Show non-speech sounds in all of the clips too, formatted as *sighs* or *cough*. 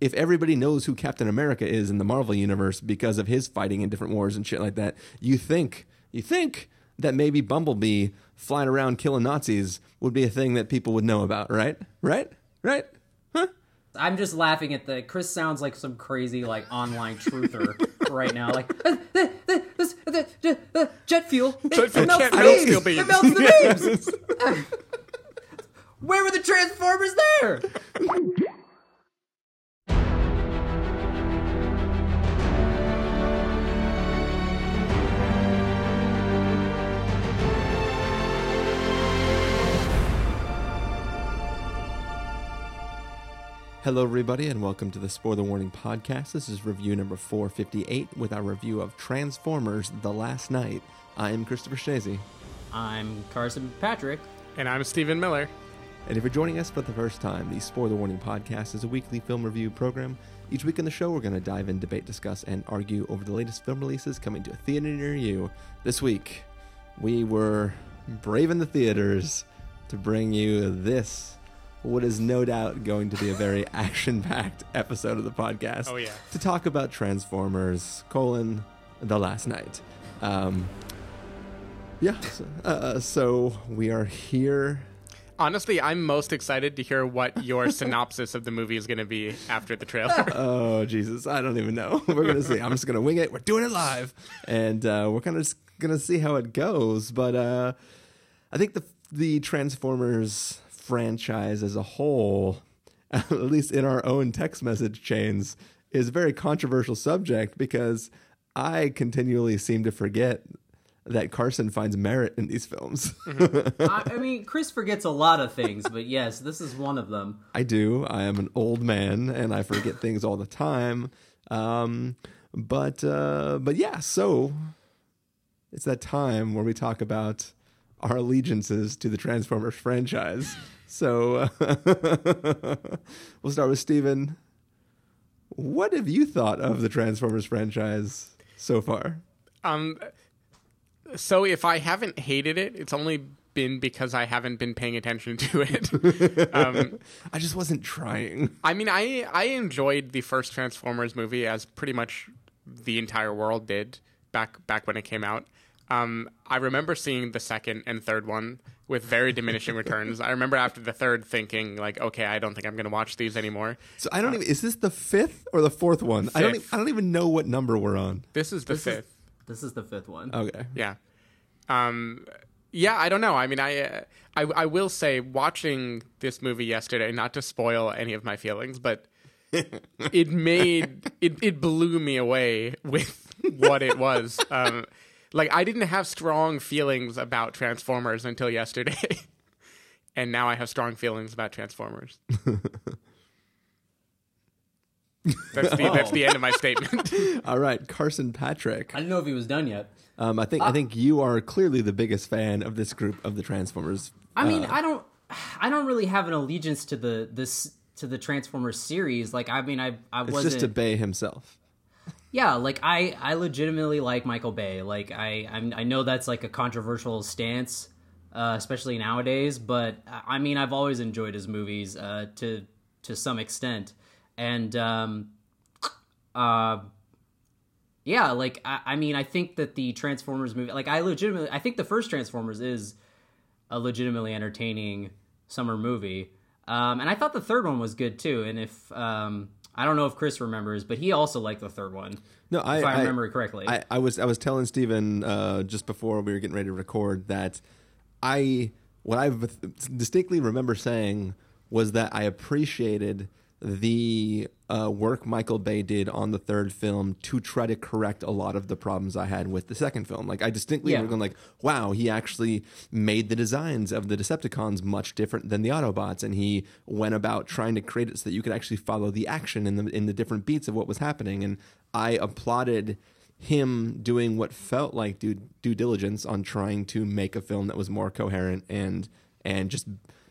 if everybody knows who Captain America is in the Marvel universe because of his fighting in different wars and shit like that, you think you think that maybe Bumblebee flying around killing Nazis would be a thing that people would know about, right? Right? Right? Huh? I'm just laughing at the Chris sounds like some crazy like online truther *laughs* right now. Like "Uh, uh, uh, this- uh, jet fuel. It, Jet fuel melts can't the beams. beams." It melts the beams. *laughs* Where were the Transformers there? *laughs* Hello, everybody, and welcome to the Spoiler Warning Podcast. This is review number 458 with our review of Transformers The Last Knight. I am Christopher Schnese. I'm Carson Patrick. And I'm Stephen Miller. And if you're joining us for the first time, the Spoiler Warning Podcast is a weekly film review program. Each week on the show, we're going to dive in, debate, discuss, and argue over the latest film releases coming to a theater near you. This week, we were braving the theaters to bring you this, what is no doubt going to be a very *laughs* action packed episode of the podcast. Oh, yeah. To talk about Transformers, colon, The Last Knight. Um, yeah, so, uh, so we are here Honestly, I'm most excited to hear what your *laughs* synopsis of the movie is going to be after the trailer. *laughs* Oh Jesus, I don't even know. We're gonna see. I'm just gonna wing it. We're doing it live, and uh, we're kind of just gonna see how it goes. But uh, I think the the Transformers franchise as a whole, *laughs* at least in our own text message chains, is a very controversial subject because I continually seem to forget that Carson finds merit in these films. *laughs* I, I mean, Chris forgets a lot of things, but yes, this is one of them. I do. I am an old man and I forget *laughs* things all the time. Um, but uh, but yeah, so it's that time where we talk about our allegiances to the Transformers franchise. So uh, *laughs* we'll start with Stephen. What have you thought of the Transformers franchise so far? Um, so if I haven't hated it, it's only been because I haven't been paying attention to it. *laughs* um, I just wasn't trying. I mean, I I enjoyed the first Transformers movie as pretty much the entire world did back back when it came out. Um, I remember seeing the second and third one with very diminishing *laughs* returns. I remember after the third thinking like, okay, I don't think I'm going to watch these anymore. So I don't even. Is this the fifth or the fourth one? I don't. e- Fifth. I don't even know what number we're on. This is the This is- fifth. This is the fifth one. Okay. Yeah. Um, yeah, I don't know. I mean, I, uh, I I will say watching this movie yesterday, not to spoil any of my feelings, but *laughs* it made it it blew me away with what it was. Um, like I didn't have strong feelings about Transformers until yesterday. *laughs* And now I have strong feelings about Transformers. *laughs* That's the, that's the end of my statement. *laughs* All right, Carson Patrick. I didn't know if he was done yet. Um, I think I think you are clearly the biggest fan of this group of the Transformers. I mean, I don't, I don't really have an allegiance to the this to the Transformers series. Like, I mean, I I wasn't. just to Bay himself. Yeah, like I I legitimately like Michael Bay. Like I I'm, I know that's like a controversial stance, uh, especially nowadays. But I mean, I've always enjoyed his movies uh, to to some extent, and um, uh, yeah, like I, I mean, I think that the Transformers movie, like I legitimately, I think the first Transformers is a legitimately entertaining summer movie. Um, and I thought the third one was good too. And if um, I don't know if Chris remembers, but he also liked the third one. No, I, if I, remember correctly. I, I was I was telling Stephen uh, just before we were getting ready to record that I what I distinctly remember saying was that I appreciated the uh, work Michael Bay did on the third film to try to correct a lot of the problems I had with the second film. Like I distinctly Yeah. remember like, wow, he actually made the designs of the Decepticons much different than the Autobots, and he went about trying to create it so that you could actually follow the action in the in the different beats of what was happening. And I applauded him doing what felt like due due diligence on trying to make a film that was more coherent and and just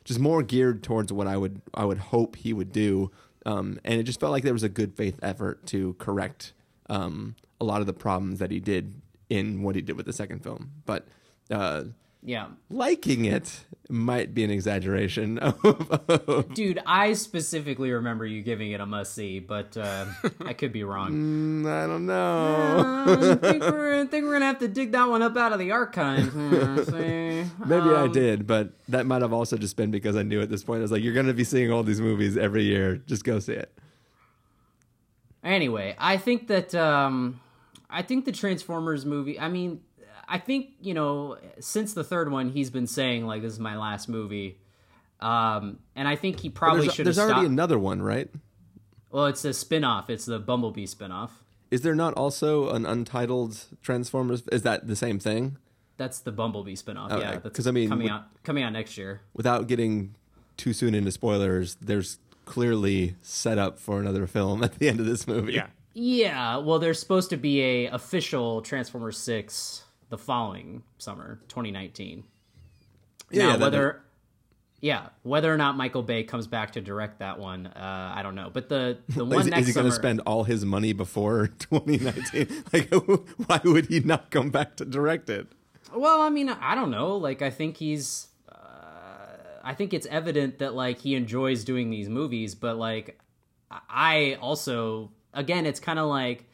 just more geared towards what I would I would hope he would do. Um, and it just felt like there was a good faith effort to correct um, a lot of the problems that he did in what he did with the second film. But uh, Yeah. Liking it might be an exaggeration. *laughs* Dude, I specifically remember you giving it a must see, but uh, I could be wrong. *laughs* Mm, I don't know. Uh, I *laughs* think we're, I think we're gonna have to dig that one up out of the archives. Maybe I Um, did, but that might have also just been because I knew at this point I was like, "You're going to be seeing all these movies every year. Just go see it." Anyway, I think that um, I think the Transformers movie. I mean, I think you know since the third one, he's been saying like this is my last movie, um, and I think he probably should have there's stopped. already another one, right? well, it's a spin-off. It's the Bumblebee spin-off. Is there not also an untitled Transformers? Is that the same thing? That's the Bumblebee spin-off. Oh, yeah, because I mean, coming with- out coming out next year. Without getting too soon into spoilers, there's clearly set up for another film *laughs* at the end of this movie. Yeah. Yeah, well, there's supposed to be a official Transformers six the following summer, 2019. yeah. now, whether yeah, whether or not Michael Bay comes back to direct that one, uh, I don't know. But the the *laughs* one is, next is he going to spend all his money before *laughs* 2019? *laughs* like, why would he not come back to direct it? well, I mean, I don't know. Like, I think he's, uh, I think it's evident that like he enjoys doing these movies, but like, I also, again, it's kind of like.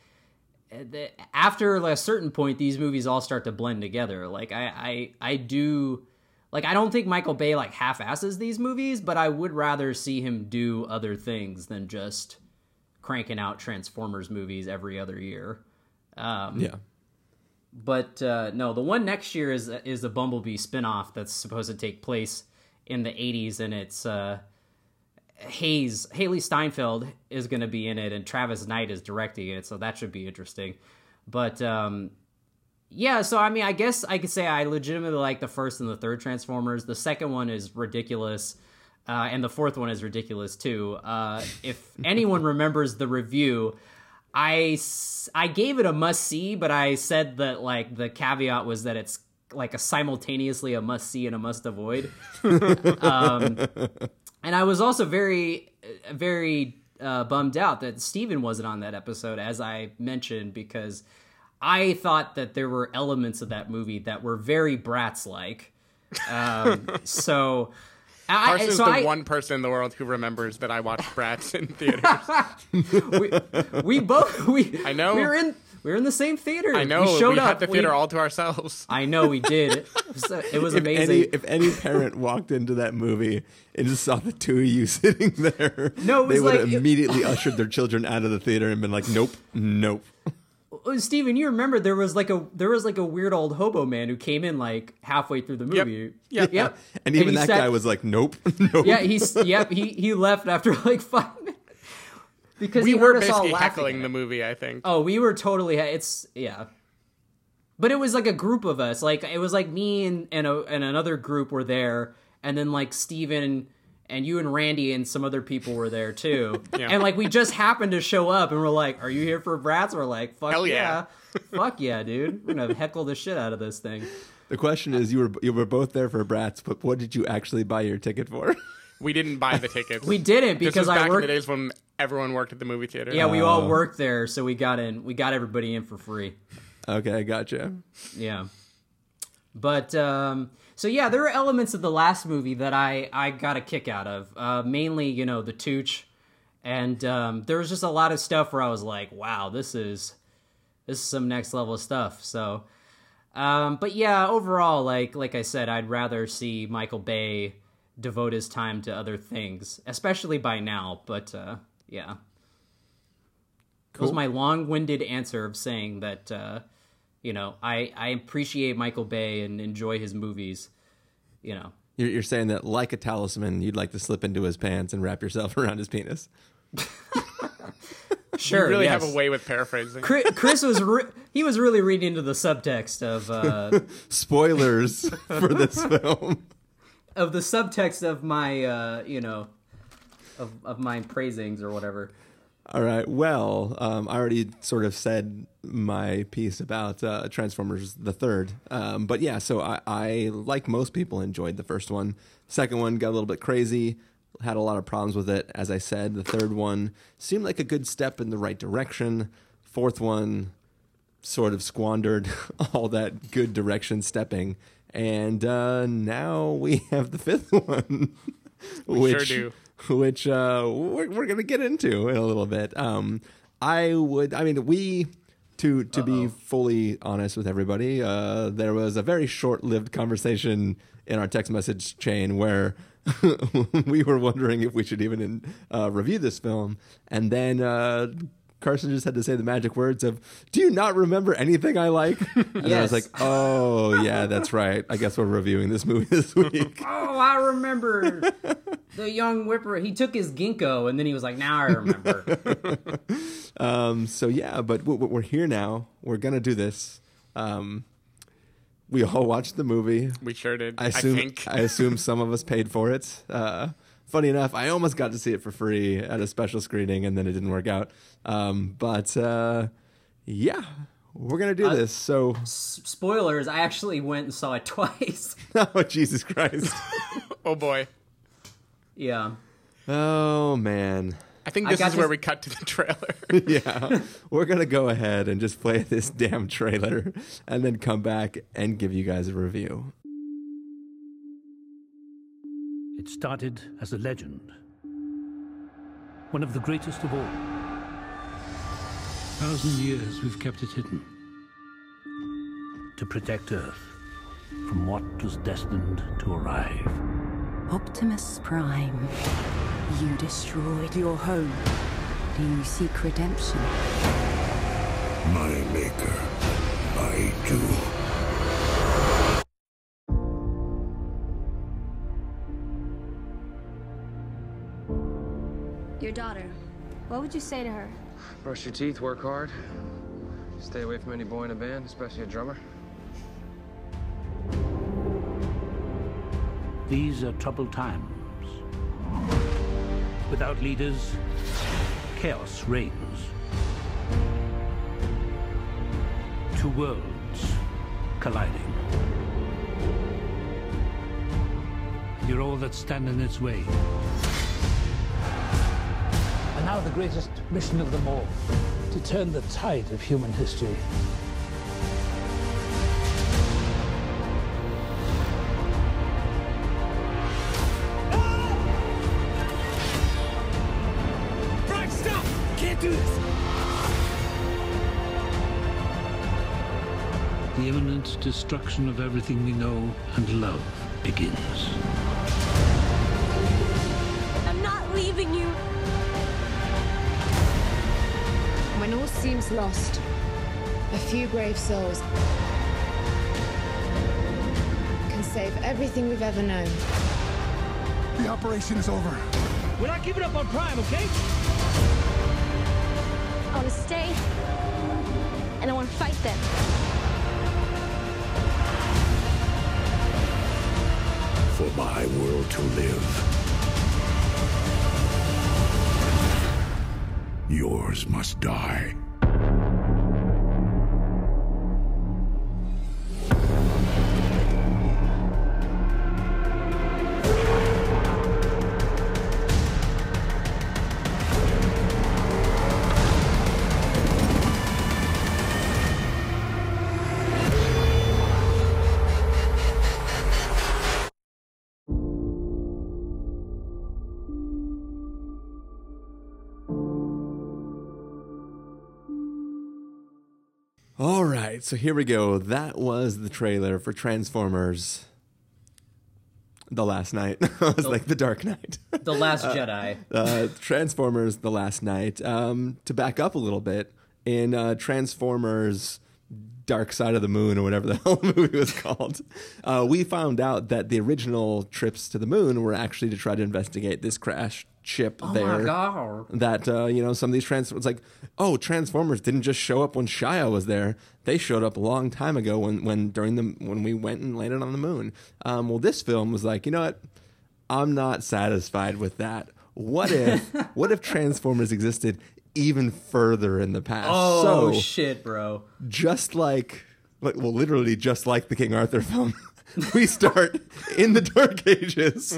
The- After a certain point, these movies all start to blend together. Like I, I, I do, like I don't think Michael Bay like half-asses these movies, but I would rather see him do other things than just cranking out Transformers movies every other year. Um, Yeah. but uh, no, the one next year is is the Bumblebee spinoff that's supposed to take place in the '80s, and it's uh, Hayes Hailee Steinfeld is going to be in it, and Travis Knight is directing it, so that should be interesting. But um, yeah, so I mean, I guess I could say I legitimately like the first and the third Transformers. The second one is ridiculous. Uh, and the fourth one is ridiculous too. Uh, if *laughs* anyone remembers the review, I, I gave it a must see, but I said that like the caveat was that it's like a simultaneously a must see and a must avoid. *laughs* um, and I was also very, very uh, bummed out that Stephen wasn't on that episode, as I mentioned, because I thought that there were elements of that movie that were very Bratz like. Um, *laughs* so. I, Carson's so the I, one person in the world who remembers that I watched Bratz in theaters. *laughs* we, we both we I know. we were in we were in the same theater. I know we we, showed up. had the theater we, all to ourselves. *laughs* I know we did. It was, uh, it was If amazing. any, if any parent walked into that movie and just saw the two of you *laughs* sitting there, No, they was would have like- immediately ushered their children out of the theater and been like, "Nope, nope." *laughs* Oh, Stephen, you remember there was like a there was like a weird old hobo man who came in like halfway through the movie. Yep. Yep. And even he that sat- guy was like, "Nope, nope." Yeah, he's yep, he he left after like five minutes. Because We were heard all basically heckling the movie, I think. Oh, we were totally. It's yeah, but it was like a group of us. Like it was like me and and, a, and another group were there, and then like Stephen and you and Randy and some other people were there too. *laughs* Yeah. And like we just happened to show up, and we're like, "Are you here for Bratz?" We're like, "Fuck Hell yeah, yeah. *laughs* fuck yeah, dude! We're gonna heckle the shit out of this thing." The question is, you were you were both there for Bratz, but what did you actually buy your ticket for? We didn't buy the *laughs* tickets. We didn't This because was back I in the worked. days when everyone worked at the movie theater. Yeah, we Oh. all worked there, so we got in. We got everybody in for free. okay, gotcha. Yeah. But um so yeah, there are elements of the last movie that I I got a kick out of. Uh mainly, you know, the Tooch and um there was just a lot of stuff where I was like, wow, this is this is some next level stuff. So um but yeah, overall like like I said, I'd rather see Michael Bay devote his time to other things, especially by now, but uh yeah. That was my long-winded answer of saying that uh you know, I I appreciate Michael Bay and enjoy his movies. You know, You're, you're saying that, like a talisman, you'd like to slip into his pants and wrap yourself *laughs* around his penis. *laughs* sure. You really yes. have a way with paraphrasing. Chris, Chris was re- he was really reading into the subtext of uh, *laughs* Spoilers for this film. of the subtext of my uh, you know of of my praisings or whatever. All right. Well, um, I already sort of said my piece about uh, Transformers the third, um, but yeah. So I, I, like most people, enjoyed the first one. Second one got a little bit crazy. Had a lot of problems with it. As I said, the third one seemed like a good step in the right direction. Fourth one sort of squandered *laughs* all that good direction stepping and uh, now we have the fifth *laughs* one, which sure *laughs* which uh, we're, we're gonna get into in a little bit. Um, I would, I mean, we to to be fully honest with everybody, uh, there was a very short lived conversation in our text message chain where. *laughs* we were wondering if we should even uh, review this film, and then uh, Carson just had to say the magic words of "Do you not remember anything I like?" And I was like, "Oh yeah, that's right. I guess we're reviewing this movie this week." *laughs* Oh, I remember the young whipper. He took his ginkgo and then he was like, "Now I remember." *laughs* Um, so yeah, but w- w- we're here now. We're gonna do this. Um, we all watched the movie. We sure did. I I, assume. think. I assume some of us paid for it. Uh, funny enough, I almost got to see it for free at a special screening, and then it didn't work out. Um, but uh, yeah, we're gonna do this. So, S- Spoilers: I actually went and saw it *laughs* twice. *laughs* oh Jesus Christ! *laughs* oh boy. yeah. Oh man. I think this got is where to- we cut to the trailer. yeah, we're gonna go ahead and just play this damn trailer, and then come back and give you guys a review. It started as a legend. One of the greatest of all. A Thousand years we've kept it hidden. To protect Earth from what was destined to arrive. Optimus Prime, you destroyed your home. Do you seek redemption? My maker, I do. Would you say to her? Brush your teeth, work hard. Stay away from any boy in a band, especially a drummer. These are troubled times. Without leaders, chaos reigns. Two worlds colliding. You're all that stand in its way. Now the greatest mission of them all to turn the tide of human history. Stop! Can't do this! The imminent destruction of everything we know and love begins. Seems lost, a few brave souls can save everything we've ever known. The operation is over. We're not giving up on Prime, okay? I want to stay, and I want to fight them. For my world to live. Yours must die. Right, so here we go. That was the trailer for Transformers. The last knight. *laughs* it was like the Dark Knight. The Last *laughs* Jedi. uh, Transformers: The Last Knight. Um, to back up a little bit, in uh, Transformers: Dark Side of the Moon, or whatever the *laughs* hell the movie was called, uh, we found out that the original trips to the moon were actually to try to investigate this crashed ship Oh there. my god. That uh, you know, some of these trans it's like, oh, Transformers didn't just show up when Shia was there. They showed up a long time ago when when during the when we went and landed on the moon. Um, well, this film was like, you know what? I'm not satisfied with that. What if *laughs* what if Transformers existed even further in the past? Oh so shit, bro. just like, like well, literally just like the King Arthur *laughs* film. *laughs* we start in the Dark Ages,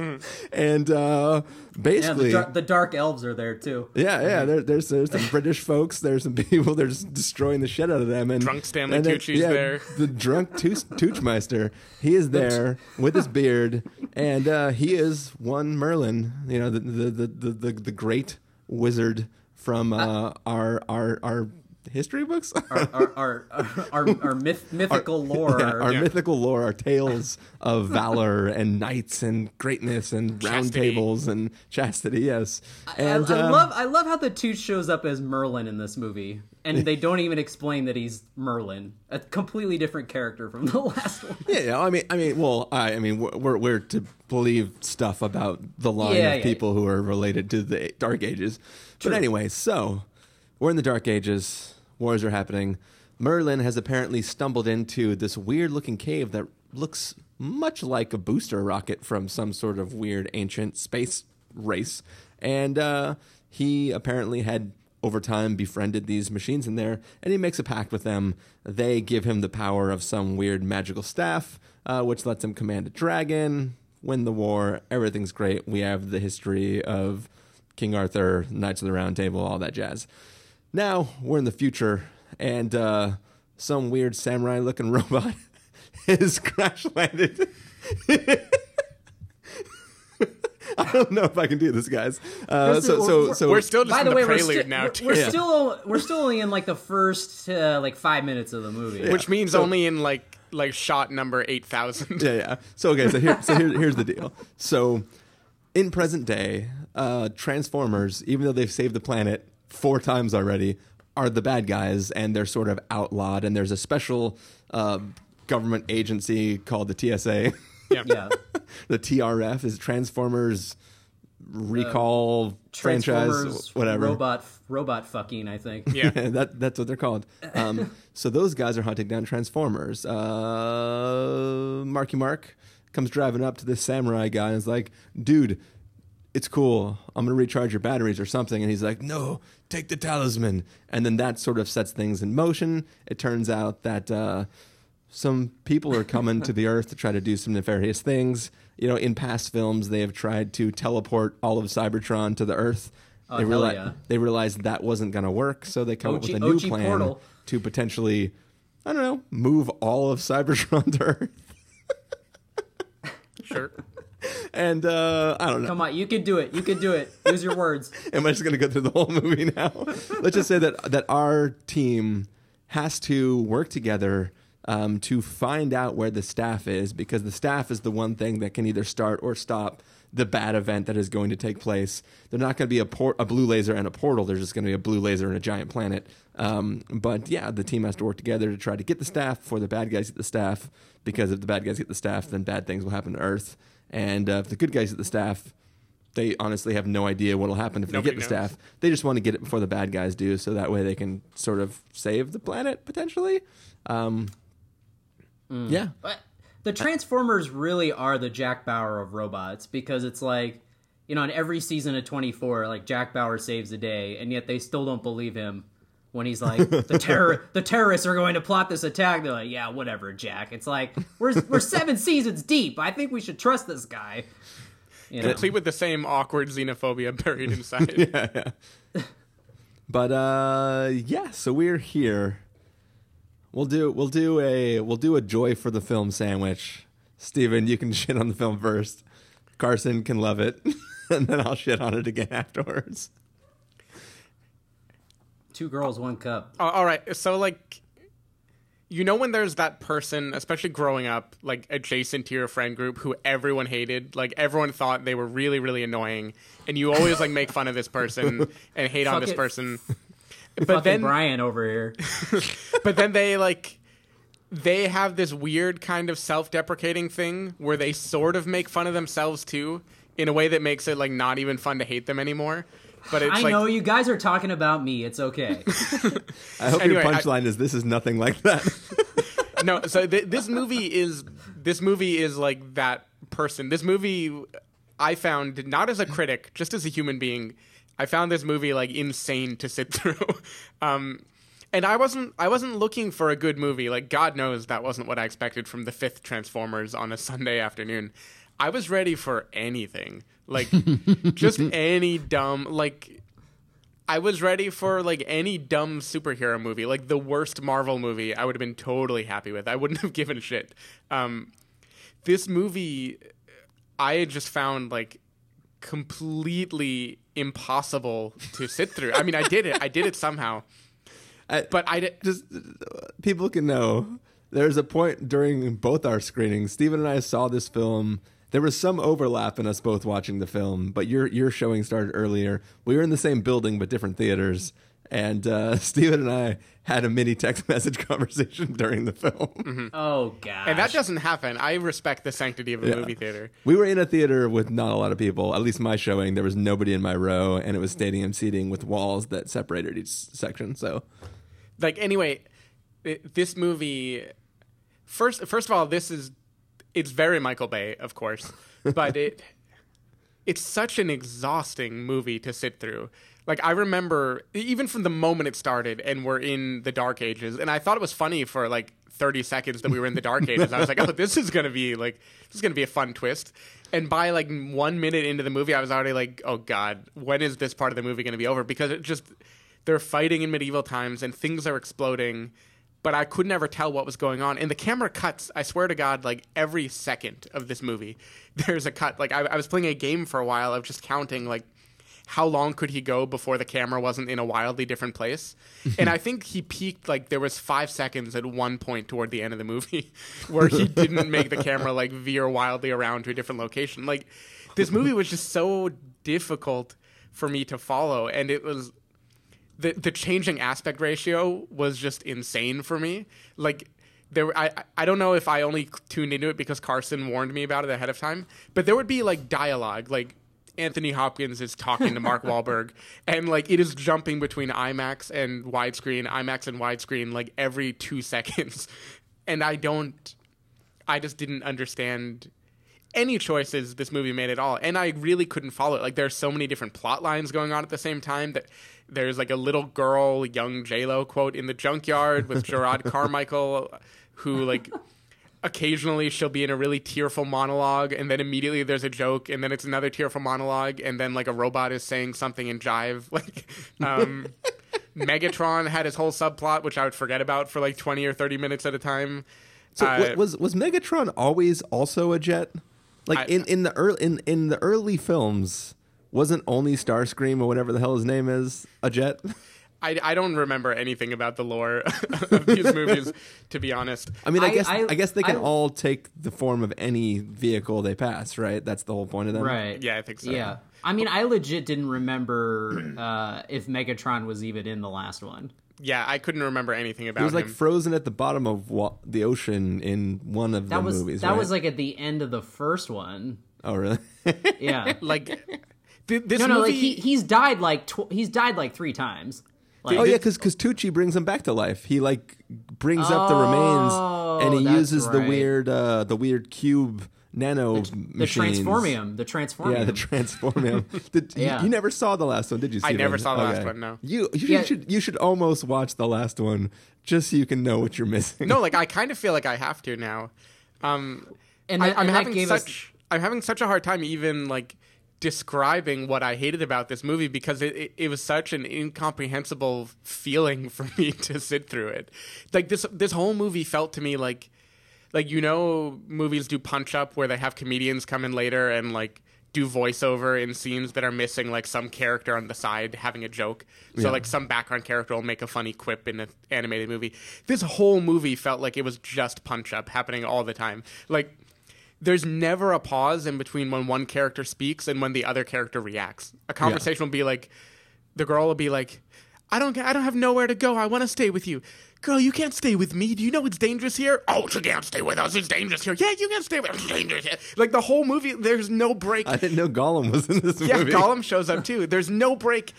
and uh, Yeah, basically, the, dar- the dark elves are there too. yeah, yeah. There, there's there's some British folks. There's some people. They're just destroying the shit out of them. And Drunk Stanley and then- Tucci's yeah, there. The drunk Tooch, Toochmeister. He is there with his beard, and uh, he is one Merlin. You know, the the the the, the, the great wizard from uh, our our our history books. Our our our, our, our *laughs* myth, mythical *laughs* lore. Yeah, our Yeah. mythical lore, our tales of valor and knights and greatness and round Chastity. tables and chastity. Yes, I, and I uh, love I love how the Tooch shows up as Merlin in this movie, and they don't even explain that he's Merlin, a completely different character from the *laughs* last one. Yeah, yeah. I mean, I mean, well, I, I mean, we're- we're we're to believe stuff about the line Yeah, of yeah, people who are related to the Dark Ages. But anyway, so we're in the Dark Ages. Wars are happening. Merlin has apparently stumbled into this weird-looking cave that looks much like a booster rocket from some sort of weird ancient space race, and uh, he apparently had over time befriended these machines in there, and he makes a pact with them. They give him the power of some weird magical staff, uh, which lets him command a dragon, win the war. Everything's great. We have the history of King Arthur, Knights of the Round Table, all that jazz. Now we're in the future, and uh, some weird samurai looking *laughs* robot is crash landed. *laughs* I don't know if I can do this, guys. Uh, so, so, we're- so We're still just By in the the, way, we're, sti- now, we're, too. we're Yeah. still we're still only in like the first uh, like five minutes of the movie. which means only in like like shot number eight thousand. yeah, yeah. So okay, so here, so here, here's the deal. So, in present day, uh, Transformers, even though they've saved the planet four times already, are the bad guys, and they're sort of outlawed. And there's a special uh, government agency called the TSA. Yeah. yeah, *laughs* the TRF is Transformers Recall franchise, Transformers, whatever. robot robot fucking. I think. Yeah. *laughs* that that's what they're called. Um, *laughs* so those guys are hunting down Transformers. Uh, Marky Mark comes driving up to this samurai guy and is like, "Dude, it's cool. I'm gonna recharge your batteries or something." And he's like, "No, take the talisman." And then that sort of sets things in motion. It turns out that. Uh, some people are coming to the *laughs* earth to try to do some nefarious things. You know, in past films, they have tried to teleport all of Cybertron to the earth. Oh, they, hell reali- yeah. they realized that wasn't going to work, so they come up with a new OG plan portal. to potentially, I don't know, move all of Cybertron *laughs* to Earth. Sure. And uh, I don't know. Come on, you could do it. You could do it. Use your words. *laughs* Am I just going to go through the whole movie now? *laughs* Let's just say that that our team has to work together um, to find out where the staff is, because the staff is the one thing that can either start or stop the bad event that is going to take place. They're not going to be a, port, a blue laser and a portal. There's just going to be a blue laser and a giant planet. Um, but yeah, the team has to work together to try to get the staff before the bad guys get the staff. Because if the bad guys get the staff, then bad things will happen to Earth. And uh, the good guys at the staff, they honestly have no idea what will happen if Nobody they get the knows. staff. They just want to get it before the bad guys do, so that way they can sort of save the planet potentially. Um, Yeah, But the Transformers really are the Jack Bauer of robots because it's like, you know, in every season of 24, like Jack Bauer saves the day, and yet they still don't believe him when he's like, *laughs* the terror, the terrorists are going to plot this attack. They're like, yeah, whatever, Jack. It's like we're we're *laughs* seven seasons deep. I think we should trust this guy. You know? Complete with the same awkward xenophobia buried inside. *laughs* Yeah. but uh, yeah. So we're here. We'll do we'll do a we'll do a joy for the film sandwich. Stephen, you can shit on the film first. Carson can love it, and then I'll shit on it again afterwards. Two girls, one cup. Uh, all right. So like you know when there's that person, especially growing up, like adjacent to your friend group who everyone hated, like everyone thought they were really really annoying and you always like make fun of this person *laughs* and hate on this it. person. *laughs* But But then Brian over here. *laughs* but then they like they have this weird kind of self-deprecating thing where they sort of make fun of themselves too in a way that makes it like not even fun to hate them anymore. But it's I like know you guys are talking about me. It's okay. *laughs* I hope Anyway, your I- punchline is this is nothing like that. no so th- this movie is this movie is like that person this movie i found not as a critic just as a human being i found this movie like insane to sit *laughs* through um and I wasn't I wasn't looking for a good movie. Like God knows that wasn't what I expected from the fifth Transformers on a Sunday afternoon. I was ready for anything. Like just *laughs* any dumb like I was ready for like any dumb superhero movie, like the worst Marvel movie. I would have been totally happy with. I wouldn't *laughs* have given a shit. Um, this movie, I had just found like completely impossible to sit through. I mean, I did it. I did it somehow. *laughs* I, but I did. Just people can know. There's a point during both our screenings. Stephen and I saw this film. There was some overlap in us both watching the film, but your your showing started earlier. We were in the same building but different theaters, and uh, *laughs* Stephen and I had a mini text *laughs* message conversation *laughs* during the film. Mm-hmm. Oh god. And that doesn't happen. I respect the sanctity of a Yeah. movie theater. We were in a theater with not a lot of people. At least my showing, there was nobody in my row, and it was stadium seating with walls that separated each section. So like anyway it, this movie first first of all this is it's very michael bay of course but it it's such an exhausting movie to sit through. Like i remember even from the moment it started and we're in the dark ages and i thought it was funny for like 30 seconds that we were in the dark *laughs* ages i was like oh this is gonna be like this is gonna be a fun twist. And by like one minute into the movie i was already like oh god when is this part of the movie gonna be over? Because it just they're fighting in medieval times and things are exploding but I could never tell what was going on. And the camera cuts, I swear to God, like every second of this movie, *laughs* there's a cut. Like I, I was playing a game for a while of just counting, like, how long could he go before the camera wasn't in a wildly different place? *laughs* and I think he peaked, like, there was five seconds at one point toward the end of the movie *laughs* where he didn't make the camera, like, veer wildly around to a different location. Like, this movie was just so difficult for me to follow. And it was the the changing aspect ratio was just insane for me. Like there, I I don't know if I only tuned into it because Carson warned me about it ahead of time, but there would be like dialogue, like Anthony Hopkins is talking to Mark *laughs* Wahlberg, and like it is jumping between IMAX and widescreen, IMAX and widescreen, like every two seconds, *laughs* and I don't, I just didn't understand any choices this movie made at all. And i really couldn't follow it. Like there's so many different plot lines going on at the same time that there's like a little girl young j-lo quote in the junkyard with jerrod *laughs* carmichael who like occasionally she'll be in a really tearful monologue and then immediately there's a joke and then it's another tearful monologue and then like a robot is saying something in jive *laughs* like um *laughs* megatron had his whole subplot which i would forget about for like 20 or 30 minutes at a time So Uh, was was Megatron always also a jet? Like I- in, in the early in, in the early films, wasn't only Starscream or whatever the hell his name is a jet? I, I don't remember anything about the lore *laughs* of these movies, to be honest. I mean, I, I- guess I, I- guess they can I- all take the form of any vehicle they pass, right? That's the whole point of them, Right. Yeah, I think so. Yeah. I mean, I legit didn't remember uh, if Megatron was even in the last one. Yeah, I couldn't remember anything about it. He was like him. frozen at the bottom of wa- the ocean in one of That the was movies. that right? was like at the end of the first one. oh really? *laughs* Yeah. like th- this no, no, movie. like he he's died like tw- he's died like three times. Like, oh yeah, because Tucci brings him back to life. He like brings up the remains and he Oh, that's uses the weird uh, the weird cube nano the machines. transformium, the transformium. Yeah, the transformium. *laughs* Did, Yeah. you, you never saw the last one, did you? I never Stephen? saw the last one, no. You you Yeah. should you should almost watch the last one just so you can know what you're missing. no, like I kind of feel like I have to now. Um, and I, that, I'm and that having gave us such I'm having such a hard time even like describing what I hated about this movie because it, it, it was such an incomprehensible feeling *laughs* for me to sit through it. Like this this whole movie felt to me like like you know movies do punch up where they have comedians come in later and like do voiceover in scenes that are missing like some character on the side having a joke. So Yeah. like some background character will make a funny quip in an animated movie. This whole movie felt like it was just punch up happening all the time. Like there's never a pause in between when one character speaks and when the other character reacts. A conversation will be like the girl will be like, "I don't, I don't have nowhere to go. I want to stay with you." Girl, you can't stay with me. Do you know it's dangerous here? Oh, she can't stay with us. It's dangerous here. Yeah, you can't stay with us. It's dangerous here. Like the whole movie, there's no break. I didn't know Gollum was in this yeah, movie. Yeah, Gollum shows up too. There's no break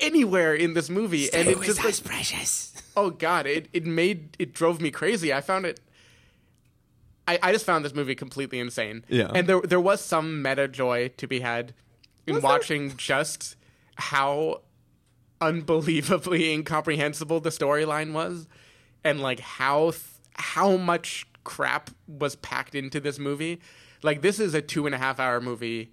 anywhere in this movie, and it's just like precious. oh god it, it made it drove me crazy i found it I, I just found this movie completely insane Yeah. and there there was some meta joy to be had in Was there? watching just how unbelievably *laughs* incomprehensible the storyline was, and like how th- how much crap was packed into this movie. Like this is a two and a half hour movie.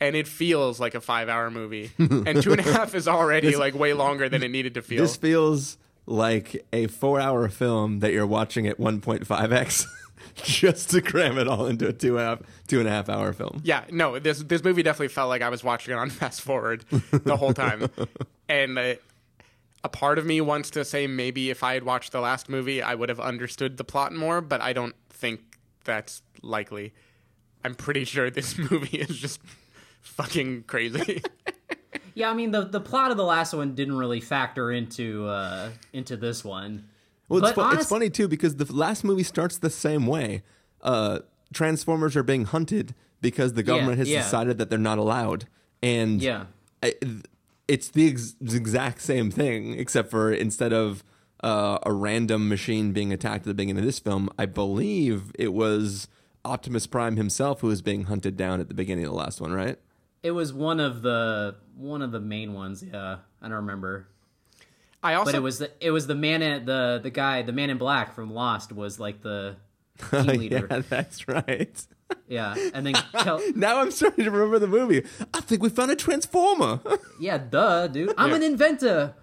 And it feels like a five-hour movie, *laughs* and two and a half is already This- like way longer than it needed to feel. This feels like a four-hour film that you're watching at 1.5x, *laughs* *laughs* just to cram it all into a two half, two and a half hour film. Yeah, no, this this movie definitely felt like I was watching it on *laughs* fast forward the whole time, *laughs* and uh, a part of me wants to say maybe if I had watched the last movie, I would have understood the plot more, but I don't think that's likely. I'm pretty sure this movie is just fucking crazy. Yeah, I mean the the plot of the last one didn't really factor into uh into this one. Well, it's, fu- it's funny too because the last movie starts the same way. Uh, Transformers are being hunted because the government has yeah. decided that they're not allowed, and Yeah. I, it's the ex- exact same thing, except for instead of uh, a random machine being attacked at the beginning of this film, I believe it was Optimus Prime himself who was being hunted down at the beginning of the last one, right? It was one of the one of the main ones. Yeah, I don't remember. I also but it was the it was the man in the the guy the man in black from Lost was like the *laughs* team oh, leader. yeah, that's right. yeah. and then *laughs* Kel- Now I'm starting to remember the movie. I think we found a transformer. *laughs* yeah, duh, dude. I'm Yeah. an inventor.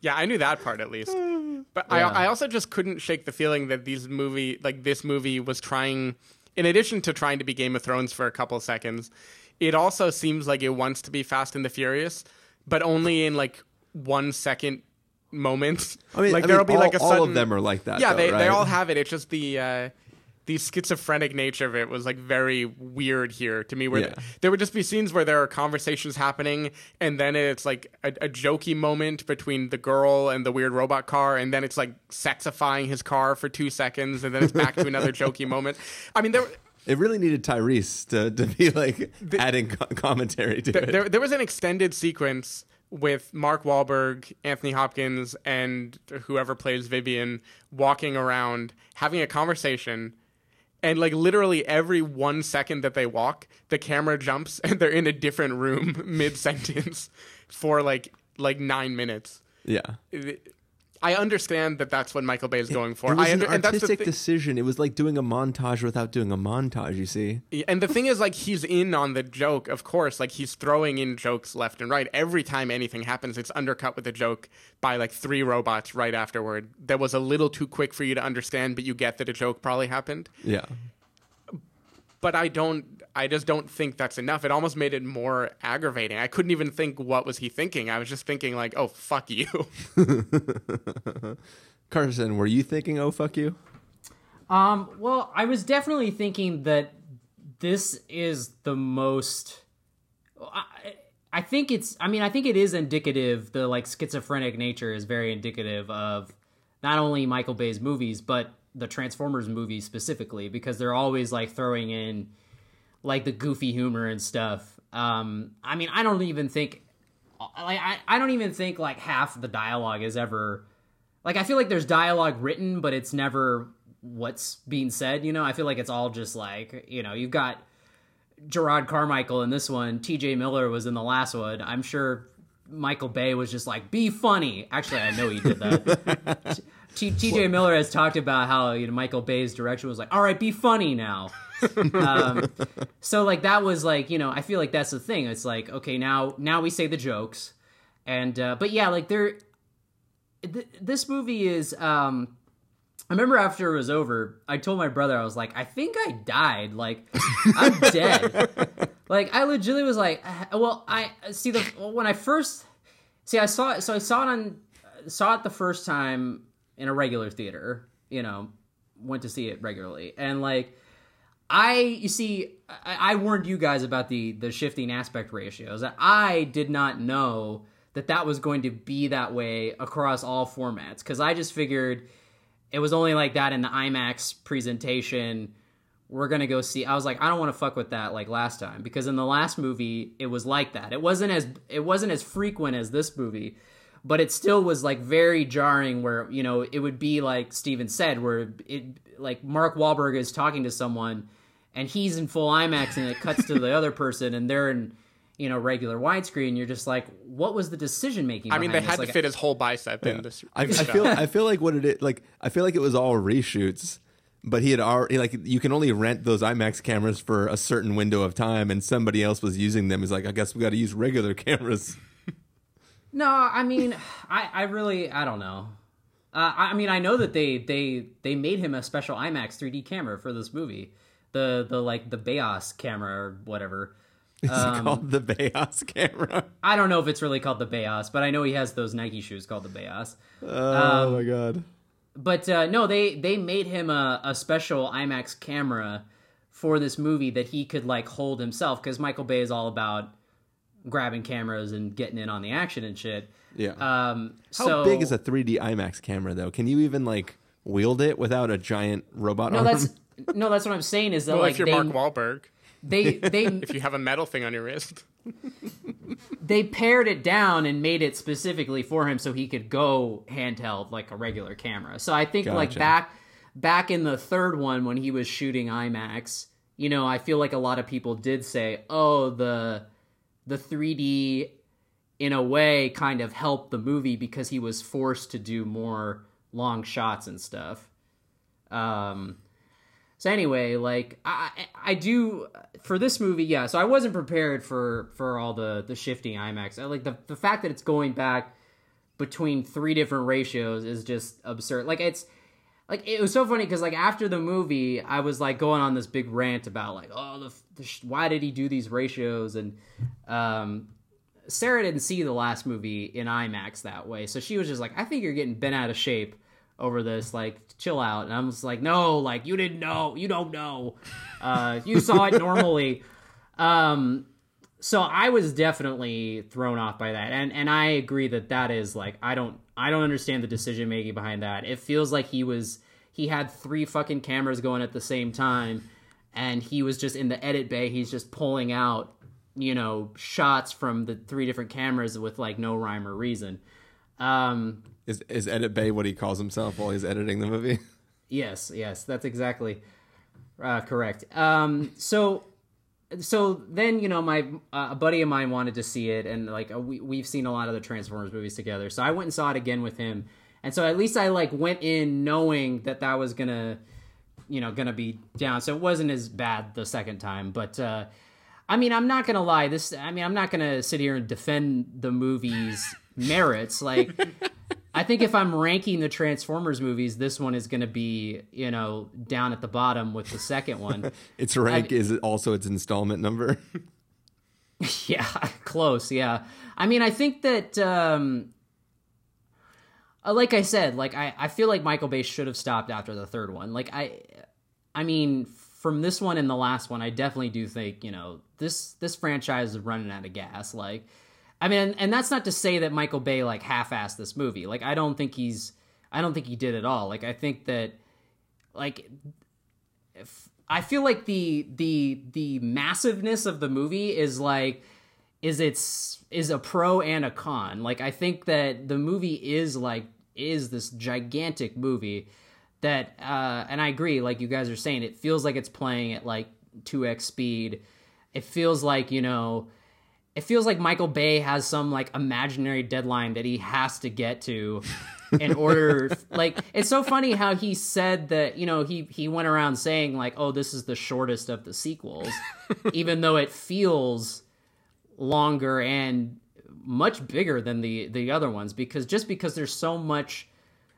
Yeah, I knew that part at least. *sighs* But Yeah. I I also just couldn't shake the feeling that these movie like this movie was trying in addition to trying to be Game of Thrones for a couple seconds, it also seems like it wants to be Fast and the Furious, but only in like one second moments. I mean, like I there'll mean, be like a all- all of them are like that, Yeah, though, they they all have it. It's just the uh the schizophrenic nature of it was like very weird here to me where Yeah. th- there would just be scenes where there are conversations happening and then it's like a, a jokey moment between the girl and the weird robot car and then it's like sexifying his car for two seconds and then it's back to another jokey moment i mean there *laughs* It really needed Tyrese to, to be like adding co- commentary to it. there, there was an extended sequence with Mark Wahlberg, Anthony Hopkins, and whoever plays Vivian walking around having a conversation. And like literally every one second that they walk, the camera jumps and they're in a different room *laughs* mid sentence for like like nine minutes. yeah. I understand that that's what Michael Bay is going for. It was I under, an and that's the artistic thi- decision. It was like doing a montage without doing a montage. You see, And the thing is, like, he's in on the joke, of course. Like, he's throwing in jokes left and right. Every time anything happens, it's undercut with a joke by, like, three robots right afterward. That was a little too quick for you to understand, but you get that a joke probably happened. yeah. But I don't, I just don't think that's enough. It almost made it more aggravating. I couldn't even think, what was he thinking? I was just thinking, like, oh, fuck you. *laughs* Carson, were you thinking, "Oh fuck you"? Um, well, I was definitely thinking that this is the most. I, I think it's. I mean, I think it is indicative. The like schizophrenic nature is very indicative of not only Michael Bay's movies, but the Transformers movies specifically, because they're always like throwing in like the goofy humor and stuff. Um, I mean, I don't even think. Like, I, I don't even think like half the dialogue is ever like I feel like there's dialogue written, but it's never what's being said. You know, I feel like it's all just like you know you've got Jerrod Carmichael in this one. T.J. Miller was in the last one. I'm sure Michael Bay was just like, "Be funny." Actually, I know he did that. *laughs* T- T.J. Miller has talked about how you know Michael Bay's direction was like, "All right, be funny now." Um, so like that was like you know I feel like that's the thing. It's like okay now now we say the jokes, and uh, but yeah like there th- this movie is um I remember after it was over, I told my brother, I was like, I think I died. Like, I'm *laughs* dead. like, I legitimately was like, "Ah, well, I see the when I first see, I saw it. So I saw it on saw it the first time in a regular theater. You know, went to see it regularly, and like, I you see, I, I warned you guys about the the shifting aspect ratios. I did not know that that was going to be that way across all formats because I just figured it was only like that in the IMAX presentation. We're gonna go see. I was like, I don't want to fuck with that like last time because in the last movie it was like that. It wasn't as it wasn't as frequent as this movie, but it still was like very jarring. Where you know it would be like Stephen said, where it like Mark Wahlberg is talking to someone and he's in full IMAX and it cuts to the other person and they're in you know regular widescreen. You're just like, what was the decision making? I mean, they had like, to fit his whole bicep in this. I, I feel. I feel like what it is like I feel like it was all reshoots, but he had already like you can only rent those IMAX cameras for a certain window of time, and somebody else was using them. He's like, I guess we got to use regular *laughs* cameras. No, I mean, *sighs* I, I really, I don't know. Uh, I mean, I know that they they they made him a special IMAX 3D camera for this movie, the the like the Bayos camera or whatever. It's Um, called the Bayos camera. I don't know if it's really called the Bayos, but I know he has those Nike shoes called the Bayos. Oh Um, my god! But uh, no, they they made him a, a special IMAX camera for this movie that he could like hold himself because Michael Bay is all about grabbing cameras and getting in on the action and shit. Yeah. Um, How so, big is a 3D IMAX camera though? Can you even like wield it without a giant robot No, arm? that's *laughs* no, that's what I'm saying is that well, like if you're they, Mark Wahlberg, they *laughs* they if you have a metal thing on your wrist, they pared it down and made it specifically for him so he could go handheld like a regular camera. So I think like back back in the third one when he was shooting IMAX, you know, I feel like a lot of people did say, "Oh, the the 3D in a way kind of helped the movie because he was forced to do more long shots and stuff." Um so anyway, like I I do for this movie, yeah. So I wasn't prepared for for all the the shifting IMAX. I like the the fact that it's going back between three different ratios is just absurd. Like it's like it was so funny because like after the movie, I was like going on this big rant about like oh the, the sh- why did he do these ratios? And um Sarah didn't see the last movie in IMAX that way, so she was just like I think you're getting bent out of shape over this. Like chill out. And i'm just like no like you didn't know. You don't know. Uh you saw it normally. Um so i was definitely thrown off by that and and i agree that that is like i don't i don't understand the decision making behind that it feels like he was he had three fucking cameras going at the same time and he was just in the edit bay he's just pulling out you know shots from the three different cameras with like no rhyme or reason um Is is Edit Bay what he calls himself while he's editing the movie? *laughs* Yes, yes, that's exactly uh, correct. Um, so, so then you know, my uh, a buddy of mine wanted to see it, and like uh, we we've seen a lot of the Transformers movies together. So I went and saw it again with him, and so at least I like went in knowing that that was gonna, you know, gonna be down. So it wasn't as bad the second time, but. uh I mean, I'm not gonna lie. This, I mean, I'm not gonna sit here and defend the movie's *laughs* merits. Like, I think if I'm ranking the Transformers movies, this one is going to be, you know, down at the bottom with the second one. *laughs* Its rank is also its installment number. *laughs* yeah, close. Yeah. I mean, I think that, um, uh, like I said, like I, I feel like Michael Bay should have stopped after the third one. Like I, I mean, from this one and the last one, I definitely do think, you know, this this franchise is running out of gas. Like, I mean, and that's not to say that Michael Bay like half-assed this movie. Like, I don't think he's, I don't think he did at all. Like, I think that, like, if, I feel like the the the massiveness of the movie is like, is it's is a pro and a con. Like, I think that the movie is like is this gigantic movie that, uh, and I agree. Like you guys are saying, it feels like it's playing at like two x speed. It feels like you know it feels like Michael Bay has some like imaginary deadline that he has to get to *laughs* in order like it's so funny how he said that you know he he went around saying like oh this is the shortest of the sequels *laughs* even though it feels longer and much bigger than the the other ones because just because there's so much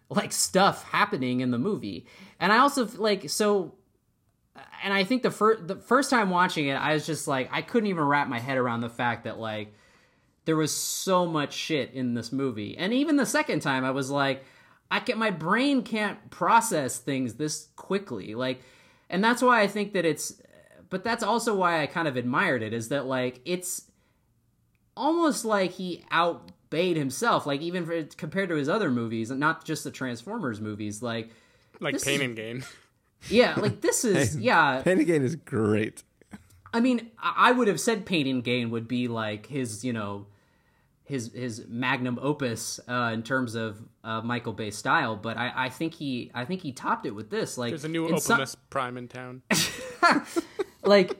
like stuff happening in the movie. And i also like so and I think the first the first time watching it, I was just like I couldn't even wrap my head around the fact that like there was so much shit in this movie. And even the second time, I was like, I can my brain can't process things this quickly. Like, and that's why I think that it's. But that's also why I kind of admired it. Is that like it's almost like he outbayed himself. Like even for, compared to his other movies, and not just the Transformers movies. Like like Pain is- and Gain. *laughs* yeah, like this is yeah. Pain and Gain is great. I mean, I I would have said Pain and Gain would be like his, you know, his his magnum opus uh, in terms of uh, Michael Bay style, but I, I think he I think he topped it with this. Like There's a new in some- Prime in town. *laughs* *laughs* like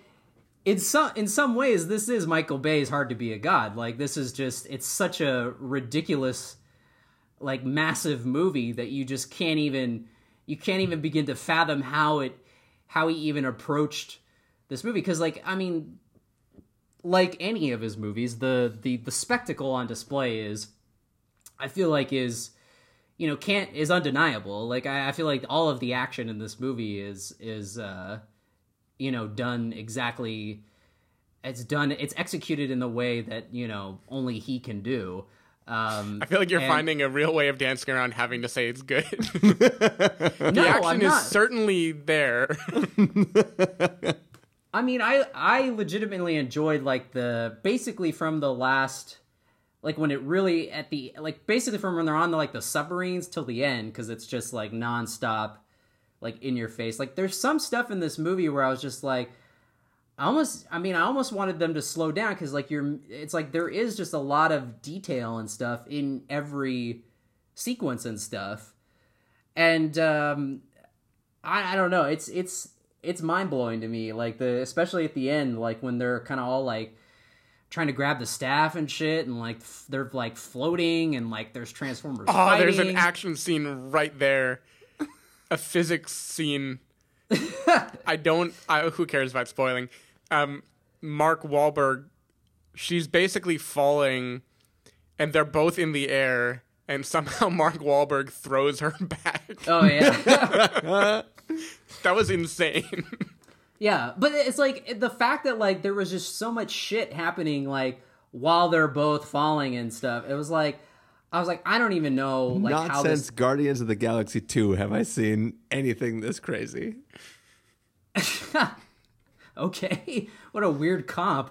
in some in some ways this is Michael Bay's Hard to Be a God. Like this is just it's such a ridiculous like massive movie that you just can't even you can't even begin to fathom how it how he even approached this movie. Cuz like I mean like any of his movies the the the spectacle on display is I feel like is you know can't is undeniable. Like I, I feel like all of the action in this movie is is uh you know done exactly it's done it's executed in the way that you know only he can do um I feel like you're and- finding a real way of dancing around having to say it's good. *laughs* the No, action I'm is certainly there. I mean, I I legitimately enjoyed like the basically from the last like when it really at the like basically from when they're on the like the submarines till the end because it's just like nonstop like in your face. Like there's some stuff in this movie where I was just like I almost I mean I almost wanted them to slow down cuz like you're it's like there is just a lot of detail and stuff in every sequence and stuff. And um I, I don't know. It's it's it's mind blowing to me. Like the especially at the end, like when they're kind of all like trying to grab the staff and shit, and like f- they're like floating, and like there's transformers. Oh, there's an action scene right there. A physics scene. *laughs* I don't. I, who cares about spoiling? Um, Mark Wahlberg. She's basically falling, and they're both in the air, and somehow *laughs* Mark Wahlberg throws her *laughs* back. Oh yeah, *laughs* That was insane. yeah. But it's like the fact that like there was just so much shit happening like while they're both falling and stuff. It was like I was like I don't even know like Not how since this. Guardians of the Galaxy 2 have I seen anything this crazy. Okay, *laughs* what a weird comp.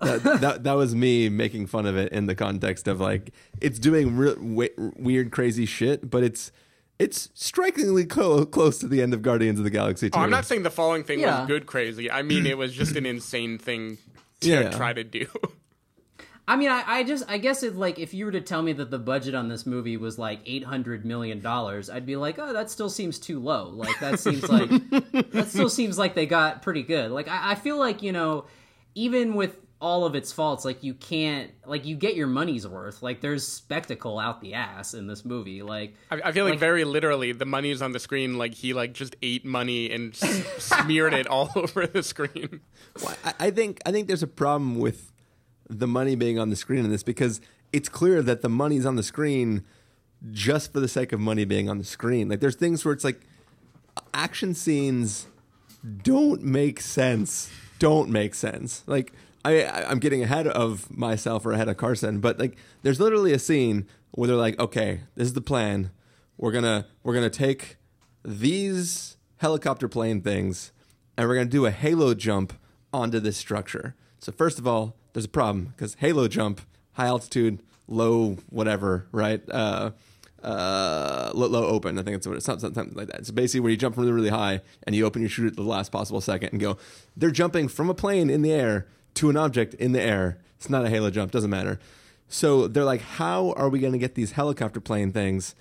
that, that that was me making fun of it in the context of like it's doing re- we- weird crazy shit but it's it's strikingly clo- close to the end of Guardians of the Galaxy 2. Oh, I'm not saying the falling thing Yeah. was good crazy. I mean, it was just an *clears throat* insane thing to Yeah. try to do. I mean, I, I just, I guess it like if you were to tell me that the budget on this movie was like eight hundred million dollars, I'd be like, oh, that still seems too low. Like that seems like *laughs* that still seems like they got pretty good. Like I, I feel like you know, even with all of its faults, like you can't, like you get your money's worth. Like there's spectacle out the ass in this movie. Like I, I feel like, very literally, the money's on the screen. Like he like just ate money and s- smeared it all *laughs* over the screen. Well, I, I think I think there's a problem with the money being on the screen in this because it's clear that the money's on the screen just for the sake of money being on the screen. Like there's things where it's like action scenes don't make sense. Don't make sense. Like I, I'm getting ahead of myself or ahead of Carson, but like there's literally a scene where they're like, okay, this is the plan. We're gonna we're gonna take these helicopter plane things and we're gonna do a halo jump onto this structure. So first of all, there's a problem because halo jump, high altitude, low whatever, right? Uh, uh, low, open. I think it's what it's something, something like that. It's basically where you jump from really, really high and you open your chute at the last possible second and go. They're jumping from a plane in the air to an object in the air. It's not a halo jump. Doesn't matter. So they're like, how are we going to get these helicopter plane things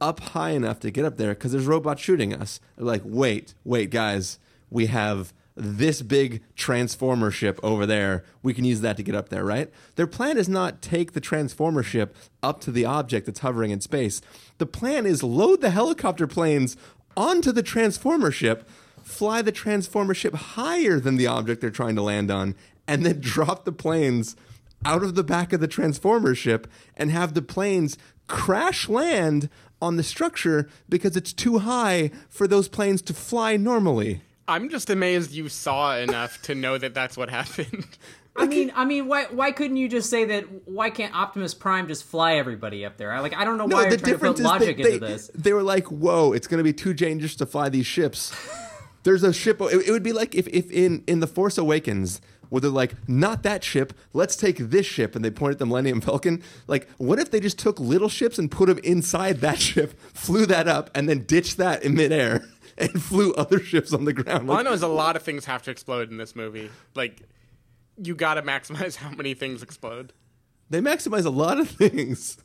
up high enough to get up there? Because there's robots shooting us. They're like, wait, wait, guys, we have this big transformer ship over there. We can use that to get up there, right? Their plan is not take the transformer ship up to the object that's hovering in space. The plan is load the helicopter planes onto the transformer ship, fly the transformer ship higher than the object they're trying to land on, and then *laughs* drop the planes out of the back of the transformer ship and have the planes crash land on the structure because it's too high for those planes to fly normally. I'm just amazed you saw enough to know that that's what happened. I mean, I mean, why why couldn't you just say that? Why can't Optimus Prime just fly everybody up there? I like, I don't know why you're trying to put logic they, into this. they were like, "Whoa, it's going to be too dangerous to fly these ships." *laughs* There's a ship. It, it would be like if, if in in the Force Awakens, where they're like, "Not that ship. Let's take this ship," and they point at the Millennium Falcon. Like, what if they just took little ships and put them inside that *laughs* ship, flew that up, and then ditched that in midair? *laughs* And flew other ships on the ground. All I know is a lot of things have to explode in this movie. Like, you got to maximize *laughs* how many things explode. they maximize a lot of things.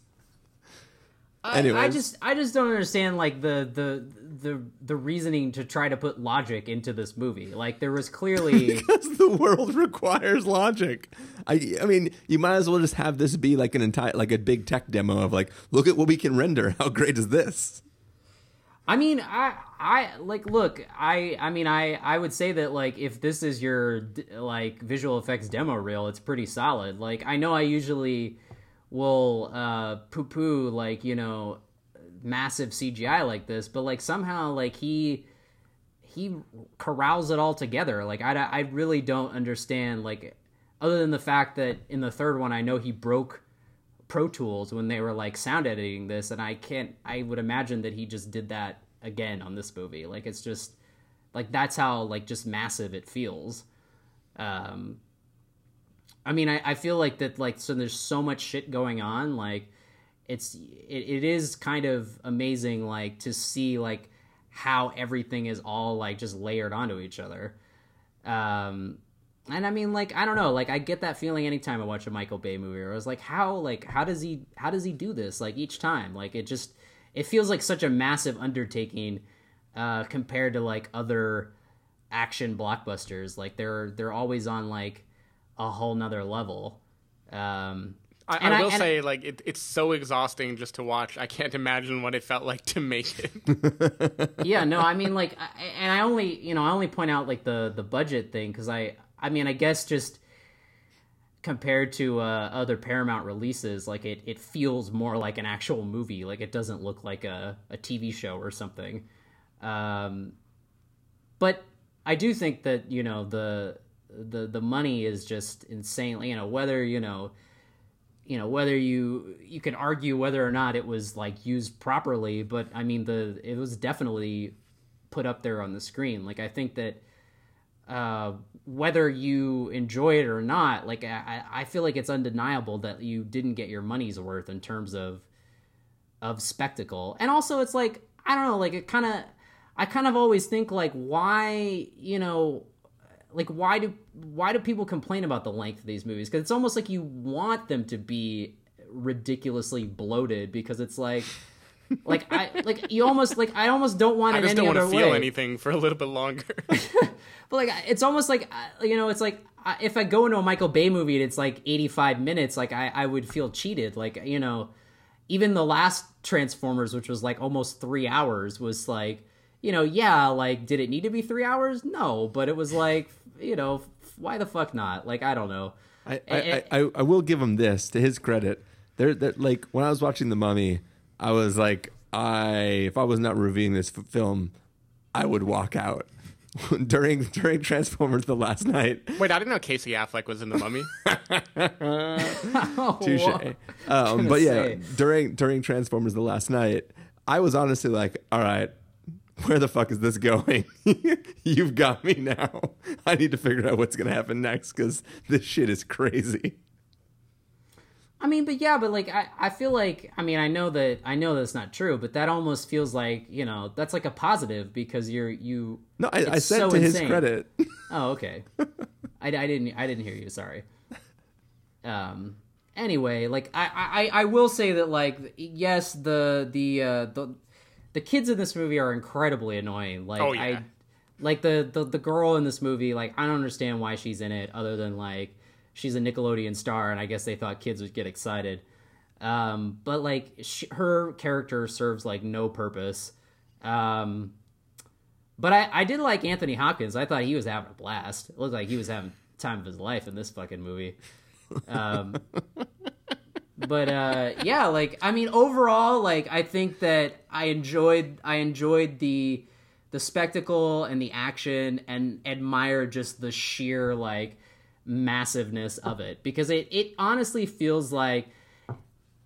I, Anyways. I just I just don't understand like the the the the reasoning to try to put logic into this movie. Like there was clearly *laughs* because the world requires logic. I I mean, you might as well just have this be like an entire like a big tech demo of like, look at what we can render. How great is this? I mean, I I like look, I I mean, I I would say that like if this is your like visual effects demo reel, it's pretty solid. Like I know I usually will uh poo poo like, you know, massive CGI like this, but like somehow like he he corrals it all together. Like I I really don't understand like other than the fact that in the third one I know he broke Pro Tools when they were like sound editing this, and I can't. I would imagine that he just did that again on this movie. Like it's just like that's how like just massive it feels. Um, I mean, I, I feel like that like so there's so much shit going on. Like it's it, it is kind of amazing like to see like how everything is all like just layered onto each other. Um, and I mean, like, I don't know, like, I get that feeling anytime I watch a Michael Bay movie. Where I was like, how, like, how does he, how does he do this? Like each time, like, it just, it feels like such a massive undertaking, uh, compared to like other action blockbusters. Like they're they're always on like a whole nother level. Um, I, I will and say, like, it, it's so exhausting just to watch. I can't imagine what it felt like to make it. *laughs* yeah, no, I mean, like, I- and I only, you know, I only point out like the the budget thing because I, I mean, I guess just compared to uh, other Paramount releases, like it, it feels more like an actual movie. Like it doesn't look like a, a TV show or something. Um, but I do think that you know the the the money is just insanely. You know whether you know you know whether you you can argue whether or not it was like used properly, but I mean the it was definitely put up there on the screen. Like I think that uh, whether you enjoy it or not, like I, I feel like it's undeniable that you didn't get your money's worth in terms of of spectacle. And also it's like I don't know, like it kind of I kind of always think like why, you know, like why do why do people complain about the length of these movies? Cuz it's almost like you want them to be ridiculously bloated because it's like like I like you almost like I almost don't want it. I just any don't want to feel way. anything for a little bit longer. *laughs* But like, it's almost like uh, you know, it's like uh, if I go into a Michael Bay movie and it's like 85 minutes, like I, I would feel cheated. Like you know, even the last Transformers, which was like almost three hours, was like you know, yeah, like did it need to be three hours? No, but it was like *laughs* you know, why the fuck not? Like I don't know. I, Eh, I, I, I will give him this to his credit. There, that like when I was watching The Mummy, I was like, I if I was not reviewing this f- film, I would walk out *laughs* during during Transformers the last knight. Wait, I didn't know Casey Affleck was in the Mummy. *laughs* *laughs* Touche. Um, but yeah, say. during during Transformers the last knight, I was honestly like, all right. Where the fuck is this going? You've got me now. I need to figure out what's going to happen next because this shit is crazy. I mean, but yeah, but like I, I feel like I mean I know that I know that's not true, but that almost feels like you know that's like a positive because you're you. No, I, I said so to his insane. credit. *laughs* Oh, okay. I, I didn't I didn't hear you. Sorry. Um. Anyway, like I, I I will say that like yes the the uh, the the kids in this movie are incredibly annoying. Like Oh, yeah. I like the, the the girl in this movie. Like I don't understand why she's in it other than like she's a Nickelodeon star and I guess they thought kids would get excited. Um. But like sh her character serves like no purpose. Um. But I, I did like Anthony Hopkins. I thought he was having a blast. It looked like he was having time of his life in this fucking movie. Um, *laughs* but uh, yeah, like I mean, overall, like I think that I enjoyed I enjoyed the the spectacle and the action and admire just the sheer like massiveness of it. Because it it honestly feels like *laughs*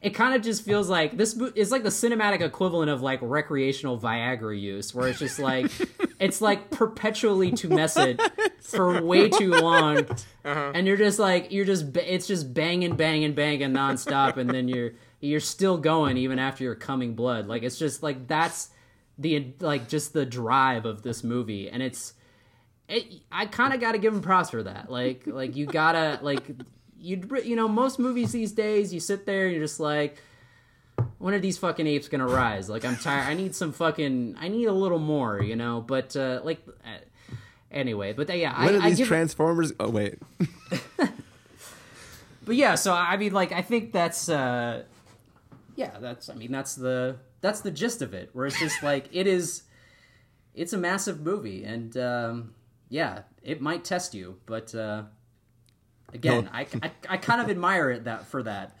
it kind of just feels like this is like the cinematic equivalent of like recreational Viagra use, where it's just like *laughs* it's like perpetually to message for way too long, uh-huh. and you're just like you're just it's just banging, banging, banging nonstop, and then you're you're still going even after you're coming blood. Like it's just like that's the like just the drive of this movie, and it's it, I kind of got to give him props for that. Like, *laughs* like you gotta like you you know most movies these days you sit there and you're just like, when are these fucking apes gonna rise? Like I'm tired. I need some fucking. I need a little more, you know. But uh, like, uh, anyway. But uh, yeah, When I, are I these Transformers? Oh wait, *laughs* But yeah, so I mean, like, I think that's, uh, yeah, that's, I mean, that's the, that's the gist of it. Where it's just like it is, it's a massive movie, and um, yeah, it might test you, but uh, again, No. I, I, I kind of admire it that for that.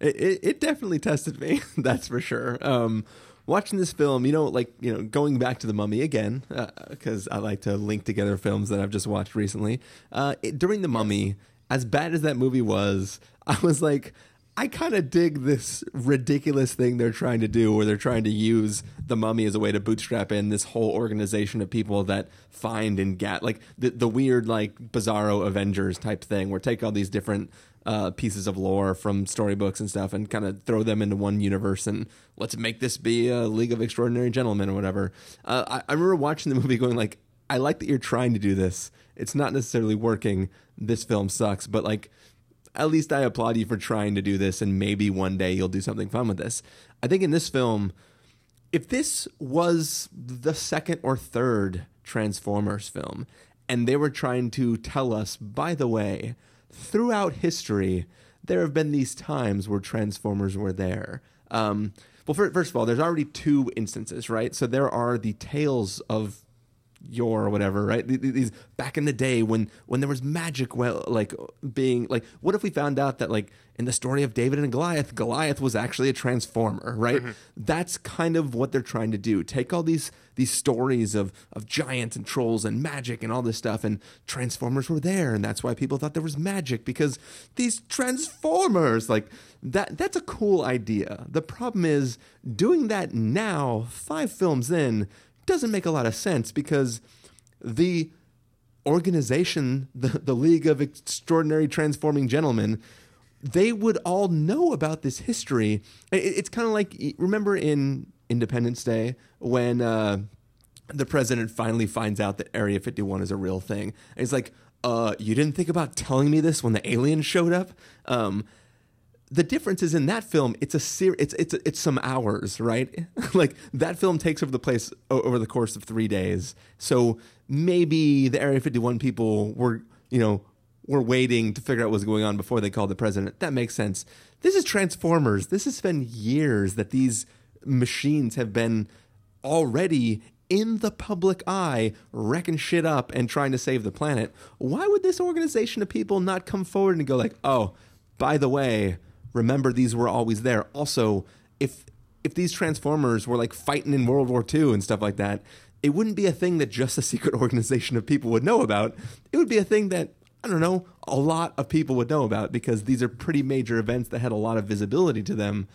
it, it, it definitely tested me. *laughs* That's for sure. Um, watching this film, you know, like you know, going back to the Mummy again, because I like to link together films that I've just watched recently. Uh, it, during the Mummy, as bad as that movie was, *laughs* I was like. I kind of dig this ridiculous thing they're trying to do, where they're trying to use the mummy as a way to bootstrap in this whole organization of people that find and get like the the weird like bizarro Avengers type thing, where take all these different uh, pieces of lore from storybooks and stuff and kind of throw them into one universe and let's make this be a League of Extraordinary Gentlemen or whatever. Uh, I, I remember watching the movie going like, I like that you're trying to do this. It's not necessarily working. This film sucks, but like at least I applaud you for trying to do this, and maybe one day you'll do something fun with this. I think in this film, if this was the second or third Transformers film, and they were trying to tell us, by the way, throughout history, there have been these times where Transformers were there. Um, well, first of all, there's already two instances, right? So there are the tales of yore or whatever, right? Th- th- These back in the day when when there was magic, well, like being like, what if we found out that like in the story of David and Goliath, Goliath was actually a transformer, right? Mm-hmm. That's kind of what they're trying to do. Take all these these stories of of giants and trolls and magic and all this stuff, and transformers were there, and that's why people thought there was magic because these transformers, like that, that's a cool idea. The problem is doing that now, five films in doesn't make a lot of sense because the organization, the, the League of Extraordinary Transforming Gentlemen, they would all know about this history. It- it's kind of like remember in Independence Day when uh, the president finally finds out that Area 51 is a real thing. And he's like, uh, you didn't think about telling me this when the aliens showed up? Um, the difference is in that film it's a ser- it's it's it's some hours right? *laughs* Like that film takes over the place o- over the course of 3 days. So maybe the area 51 people were you know were waiting to figure out what's going on before they called the president. That makes sense. This is transformers. This has been years that these machines have been already in the public eye wrecking shit up and trying to save the planet. Why would this organization of people not come forward and go like oh by the way remember these were always there. Also if if these transformers were like fighting in world war ii and stuff like that it wouldn't be a thing that just a *laughs* secret organization of people would know about. It would be a thing that i don't know a lot of people would know about because these are pretty major events that had a lot of visibility to them.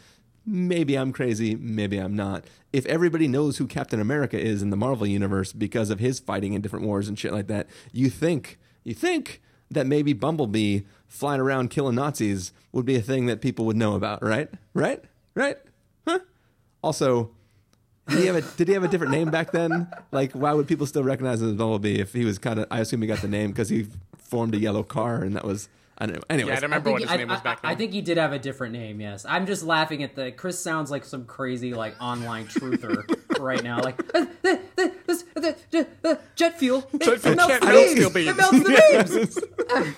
Maybe i'm crazy maybe i'm not. If everybody knows who captain america is in the marvel universe because of his fighting in different wars and shit like that you think you think that maybe Bumblebee flying around killing Nazis would be a thing that people would know about, right? Right? Right? Huh? Also, did he have a did he have a different name back then? Like, why would people still recognize him as Bumblebee if he was kind of? I assume he got the name because he formed a yellow car, and that was. I don't know. Anyways, Yeah, I don't remember think what he- his I, name was I- back I then. think he did have a different name. Yes, I'm just laughing at the Chris sounds like some crazy like online truther right now. Like the *laughs* jet fuel, it, Jet fuel it melts can't the melt beams. steel beams. It melts the *laughs* beams.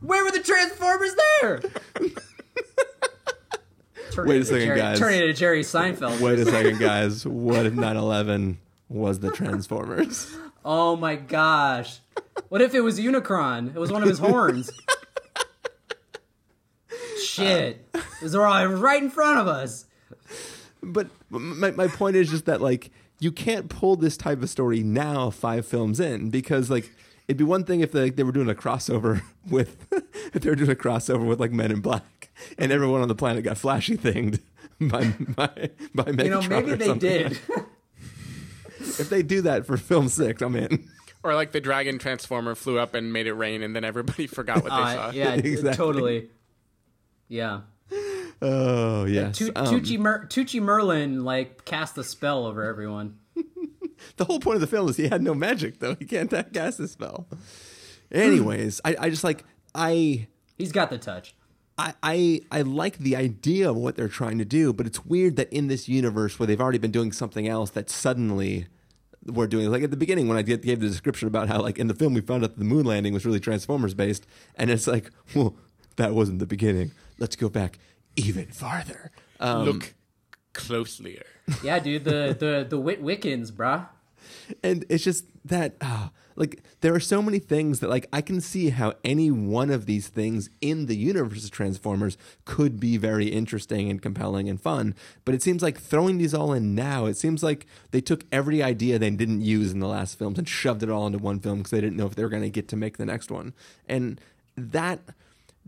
Where were the Transformers there? Turn *laughs* Wait a second, Jerry, guys. Turn it into Jerry Seinfeld. wait a *laughs* second, guys. What if 9/11 was the Transformers? Oh my gosh! What if it was Unicron? It was one of his horns. Shit! It was right right in front of us. but my, my point is just that like you can't pull this type of story now five films in because like it'd be one thing if they, they were doing a crossover *laughs* with *laughs* if they were doing a crossover with like Men in Black and everyone on the planet got flashy thinged *laughs* by by by Megatron You know, maybe or they something. did. if they do that for film six, I'm in. Or like the dragon transformer flew up and made it rain, and then everybody forgot what they Uh, saw. yeah, Exactly. totally. Yeah. Oh yes, Tu- Um, Tucci, Mer- Tucci Merlin like cast a spell over everyone. The whole point of the film is he had no magic though. He can't *laughs* cast a spell. Anyways, I, I just like I He's got the touch. I, I I like the idea of what they're trying to do, but it's weird that in this universe where they've already been doing something else, that suddenly we're doing like at the beginning when I gave the description about how like in the film we found out that the moon landing was really Transformers based, and it's like, well, that wasn't the beginning. Let's go back even farther. Um, Look closelier. Yeah, dude, the the the Wit Wiccans, bruh. and it's just that ah, like there are so many things that like I can see how any one of these things in the universe of Transformers could be very interesting and compelling and fun. But it seems like throwing these all in now, it seems like they took every idea they didn't use in the last films and shoved it all into one film because they didn't know if they were going to get to make the next one. And that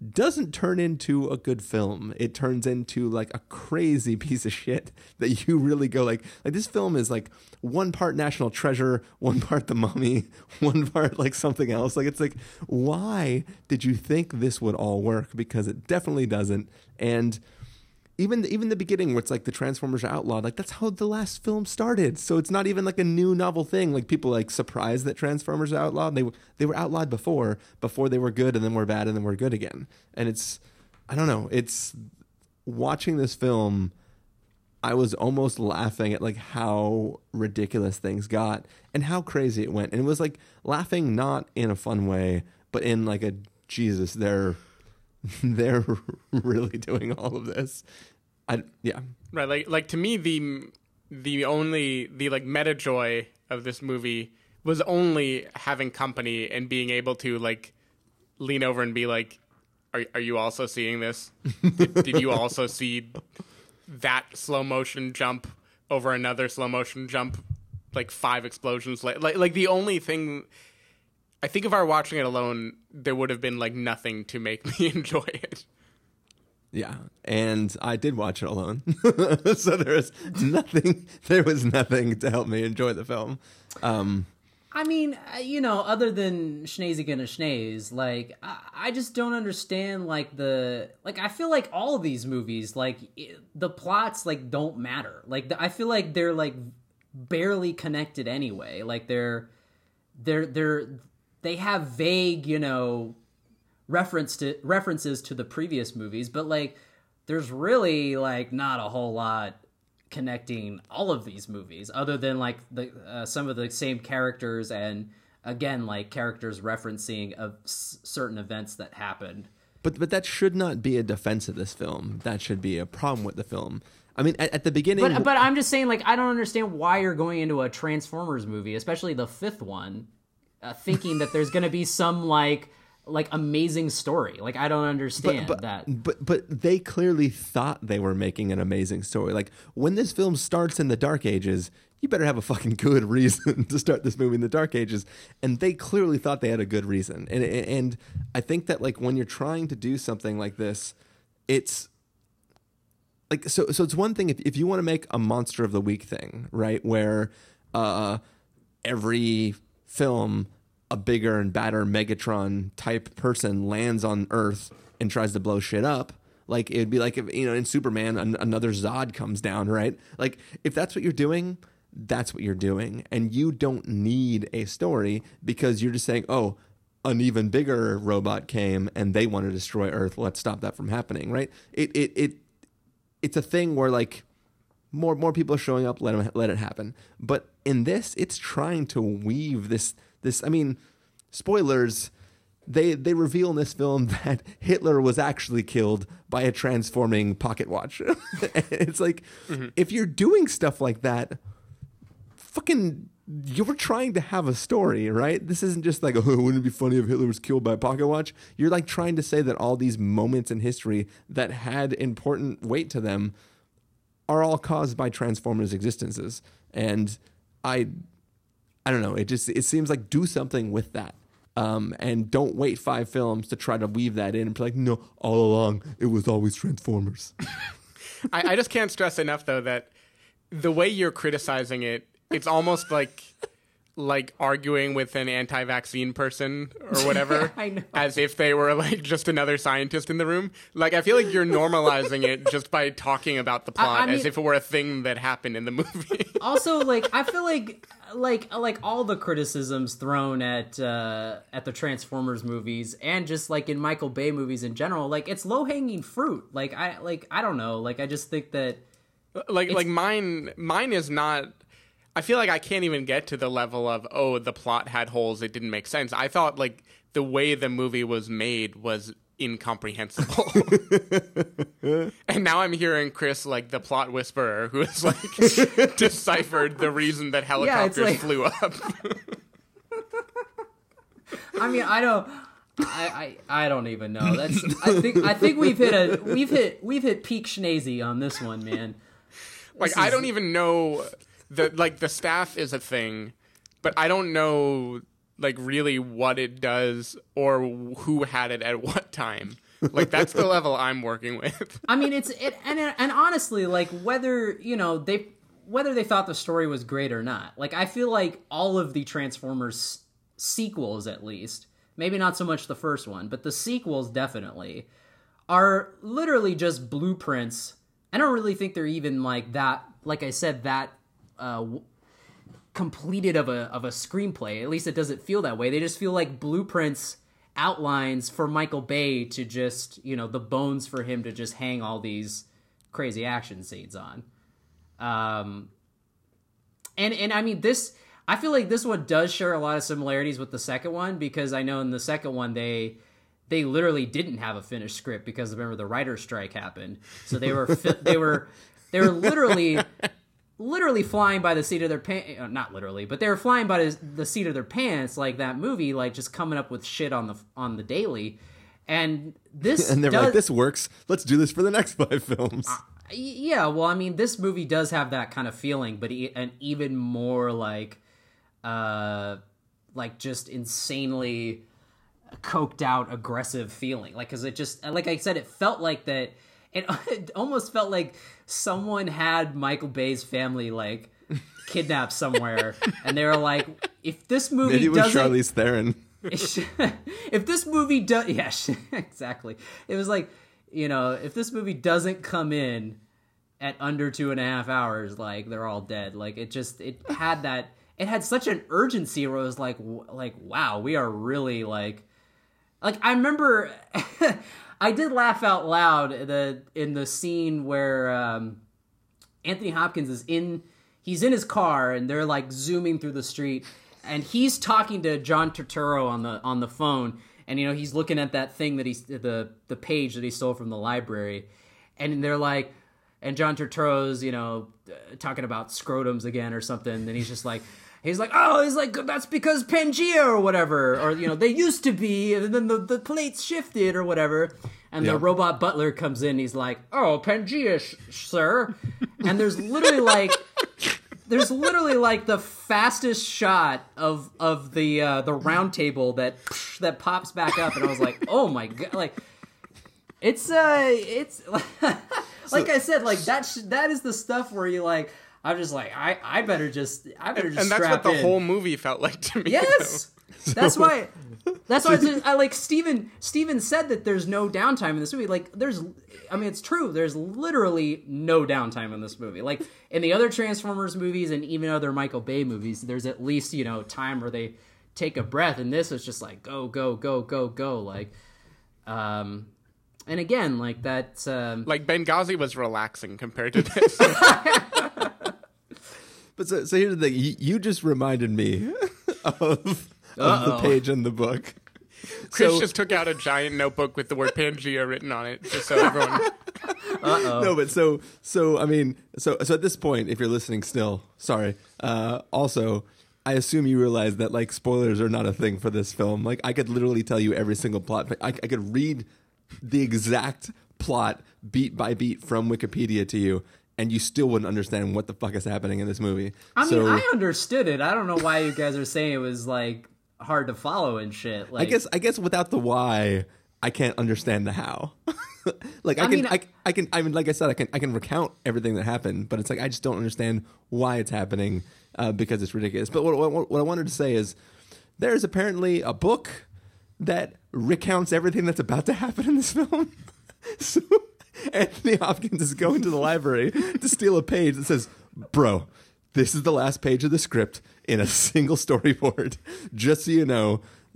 doesn't turn into a good film. It turns into like a crazy *laughs* piece of shit that you really go like like this film is like one part National Treasure, *laughs* one part The Mummy, *laughs* one part like something else. Like it's like why did you think this would all work? Because it definitely doesn't. And even even the beginning where it's like the Transformers are outlawed, like that's how the last film started. So it's not even like a new novel thing. Like people like surprised that Transformers are outlawed. They they were outlawed before, before they were good, and then were bad, and then were good again. And it's I don't know. It's watching this film. I was almost laughing at like how ridiculous things got and how crazy it went. And it was like laughing not in a fun way, but in like a Jesus, they're *laughs* they're *laughs* really doing all of this. I yeah. Right, like like to me the the only the like meta joy of this movie was only having company and being able to like lean over and be like are are you also seeing this? did, did you also *laughs* see that slow motion jump over another slow motion jump like five explosions like like like the only thing I think if I were watching it alone there would have been like nothing to make *laughs* me enjoy it. Yeah, and I did watch it alone, *laughs* so there was nothing. There was nothing to help me enjoy the film. Um, I mean, uh, you know, other than Schneezy gonna Schneez, like I, I just don't understand like the like I feel like all of these movies like i the plots like don't matter. Like the, I feel like they're like barely connected anyway. Like they're they're they're they have vague, you know, reference to references to the previous movies, but like there's really like not a whole lot connecting all of these movies other than like the uh, some of the same characters and again like characters referencing of s- certain events that happened but but that should not be a defense of this film. That should be a problem with the film. I mean, at, at the beginning, but but I'm just saying like I don't understand why you're going into a Transformers movie especially the fifth one uh, thinking that there's going to be some like like amazing story like I don't understand but, that But but they clearly thought they were making an amazing story. Like when this film starts in the Dark Ages, you better have a fucking good *laughs* reason to start this movie in the Dark Ages, and they clearly thought they had a good reason. And and I think that like when you're trying to do something like this, it's like so so it's one thing if if you want to make a monster of the week thing, right? Where uh every film a bigger and badder Megatron type person lands on Earth and tries to blow shit up. Like it'd be like if you know in Superman an- another Zod comes down, right? Like if that's what you're doing, that's what you're doing, and you don't need a story because you're just saying, oh. An even bigger robot came and they want to destroy Earth. Let's stop that from happening, right? It it it it's a thing where like more more people are showing up let 'em- let it happen but in this it's trying to weave this this i mean spoilers they they reveal in this film *laughs* that hitler was actually killed by a transforming pocket watch *laughs* it's like mm-hmm. if you're doing stuff like that fucking you're trying to have a story, right? This isn't just like, *laughs* oh, wouldn't it be funny if Hitler was killed by a pocket watch? You're like trying to say that all these moments in history that had important weight to them are all caused by Transformers' existences. And I I don't know, it just it seems like do something with that. Um, and don't wait five films to try to weave that in and be like, no, all along it was always Transformers. *laughs* I, I just can't stress enough though that the way you're criticizing it, it's almost like like arguing with an anti-vaccine person or *laughs* whatever I know. as if they were like just another scientist in the room? Like i feel like you're normalizing it just by talking about the plot I as mean- if it were a thing that happened in the movie. *laughs* Also like i feel like like like all the criticisms thrown at uh at the transformers movies and just like in michael bay movies in general like it's low hanging fruit. Like i like i don't know. Like i just think that like like mine mine is not I feel like I can't even get to the level of oh the plot had holes it didn't make sense. I thought like the way the movie was made was incomprehensible. *laughs* and now I'm hearing Chris like the plot whisperer who has like *laughs* deciphered the reason that helicopters like- flew up. *laughs* i mean i don't I, I I don't even know. That's I think I think we've hit a we've hit we've hit peak schnazy on this one, man. like This I is- don't even know the like the staff is a thing, but I don't know like really what it does or who had it at *laughs* what time. Like that's the level I'm working with. I mean, it's it, and and honestly, like whether you know they whether they thought the story was great or not. Like I feel like all of the Transformers sequels, at least, maybe not so much the first one, but the sequels definitely are literally just blueprints. I don't really think they're even like that. Like I said, that uh, completed of a of a screenplay. At least it doesn't feel that way. They just feel like blueprints, outlines for Michael Bay to just you know the bones for him to just hang all these crazy action scenes on. Um, and and I mean this. I feel like this one does share a lot of similarities with the second one because I know in the second one they they literally didn't have a finished script because remember the writer's strike happened, so they were they were they were literally *laughs* literally flying by the seat of their pants. Not literally, but they were flying by the- seat of their pants, like that movie, like just coming up with shit on the on the daily. And this *laughs* and they're does, like, "This works. Let's do this for the next five films." yeah, well, I mean, this movie does have that kind of feeling, but e- an even more like, uh, like just insanely coked out, aggressive feeling. Like, because it just, like I said, it felt like that. It, *laughs* it almost felt like someone had Michael Bay's family like kidnapped somewhere, *laughs* and they were like, if this movie Maybe it was Charlize Theron. *laughs* if this movie does yeah exactly. It was like you know if this movie doesn't come in at under two and a half hours like they're all dead. Like it just it had that it had such an urgency where it was like like wow we are really like like i remember i did laugh out loud in the in the scene where um Anthony Hopkins is in he's in his car and they're like zooming through the street and he's talking to John Turturro on the on the phone and you know he's looking at that thing that he's the the page that he stole from the library and they're like and John Turturro's you know uh, talking about scrotums again or something and he's just like He's like, oh, he's like, that's because Pangea or whatever, or you know, they used to be, and then the, the plates shifted or whatever. And the robot butler comes in. He's like, "Oh, Pangea, sh- sir," and there's literally like, there's literally like the fastest shot of of the uh, the round table that that pops back up, and I was like, "Oh my god!" Like, it's uh, it's *laughs* like I said, like that sh- that is the stuff where you like. I'm just like, I I better just I better just and that's what the in. whole movie felt like to me. Yes. *laughs* That's why. *laughs* That's why it's just, I like Stephen. Stephen said that there's no downtime in this movie. Like there's, I mean, it's true. There's literally no downtime in this movie. Like in the other Transformers movies and even other Michael Bay movies, there's at least you know time where they take a breath. And this is just like go go go go go. Like, um, and again, like that. Um, Like Benghazi was relaxing compared to *laughs* this. But so, so here's the thing: you, you just reminded me *laughs* of, of the Uh-oh. page in the book. Chris So- just took out a giant notebook with the word Pangea written on it, just so everyone. *laughs* Uh-oh. No, but so so I mean so so at this point, if you're listening still, sorry. Uh, also, I assume you realize that like spoilers are not a thing for this film. Like I could literally tell you every single plot. I, I could read the exact plot beat by beat from Wikipedia to you, and you still wouldn't understand what the fuck is happening in this movie. I mean, I understood it. I don't know why you guys are saying it was like hard to follow and shit. Like, I guess I guess without the why, I can't understand the how. *laughs* like I, I can, mean- I, I can, I mean, like I said, I can, I can recount everything that happened, but it's like I just don't understand why it's happening uh, because it's ridiculous. But what, what, what I wanted to say is, there's apparently a book that recounts everything that's about to happen in this *laughs* film. so *laughs* Anthony Hopkins is going to the library to steal a page that says, "Bro, this is the last page of the script in a single storyboard. Just so you know." *laughs*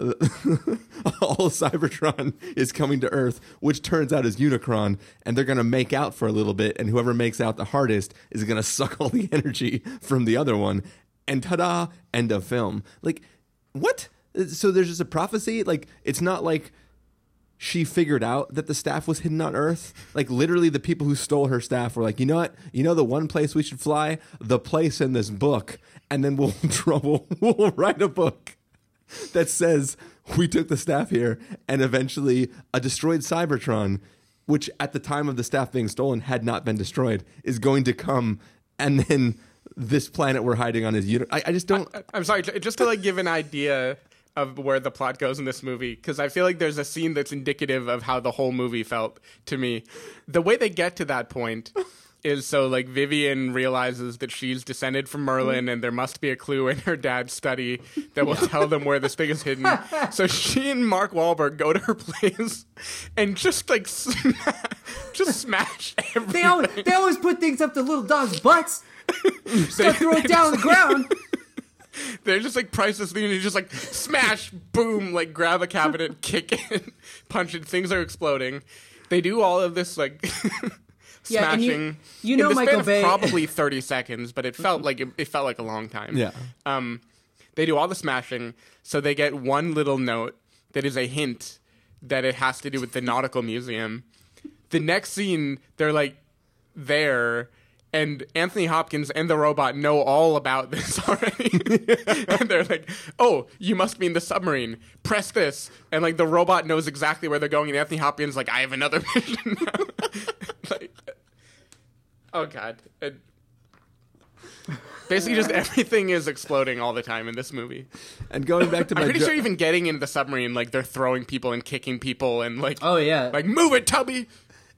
all Cybertron is coming to Earth, which turns out is Unicron, and they're going to make out for a little bit, and whoever makes out the hardest is going *laughs* to suck all the energy from the other one, and ta-da, end of film. Like, what? So there's just a prophecy? Like, it's not like she figured out that the staff was hidden on Earth. Like literally, the people who stole her staff were like, you know what? You know the one place we should fly, the place in this book, and then we'll *laughs* we'll, we'll write a book that says we took the staff here, and eventually a destroyed Cybertron, which at the time of the staff being stolen had not been destroyed, is going to come, and then this planet we're hiding on is. I, I just don't. I'm sorry, just to like give an idea of where the plot goes in this movie, because I feel like there's a scene that's indicative of how the whole movie felt to me. The way they get to that point *laughs* is so like Vivian realizes that she's descended from Merlin and there must be a clue in her dad's study that will tell them where this thing is hidden. so she and Mark Wahlberg go to her place and just like *laughs* sma- just smash everything. They always, they always put things up to little dogs' butts. *laughs* Just gotta throw it down on the ground. They're just like priceless things. You just like smash, boom, like grab a cabinet, *laughs* kick it, *laughs* punch it. Things are exploding. They do all of this like *laughs* Yeah, and you- smashing. you know in the Michael span of probably thirty seconds, but it felt like it, it felt like a long time. Yeah. Um, they do all the smashing, so they get one little note that is a hint that it has to do with the nautical museum. The next scene, they're like there, and Anthony Hopkins and the robot know all about this *laughs* already. *laughs* and they're like, "Oh, you must be in the submarine. Press this." And like the robot knows exactly where they're going, and Anthony Hopkins like, "I have another *laughs* mission now." like, uh, oh god. And basically, just everything is exploding all the time in this movie. And going back to my I'm pretty jo- sure even getting into the submarine, like they're throwing people and kicking people and like, Oh yeah, like move it, Tubby.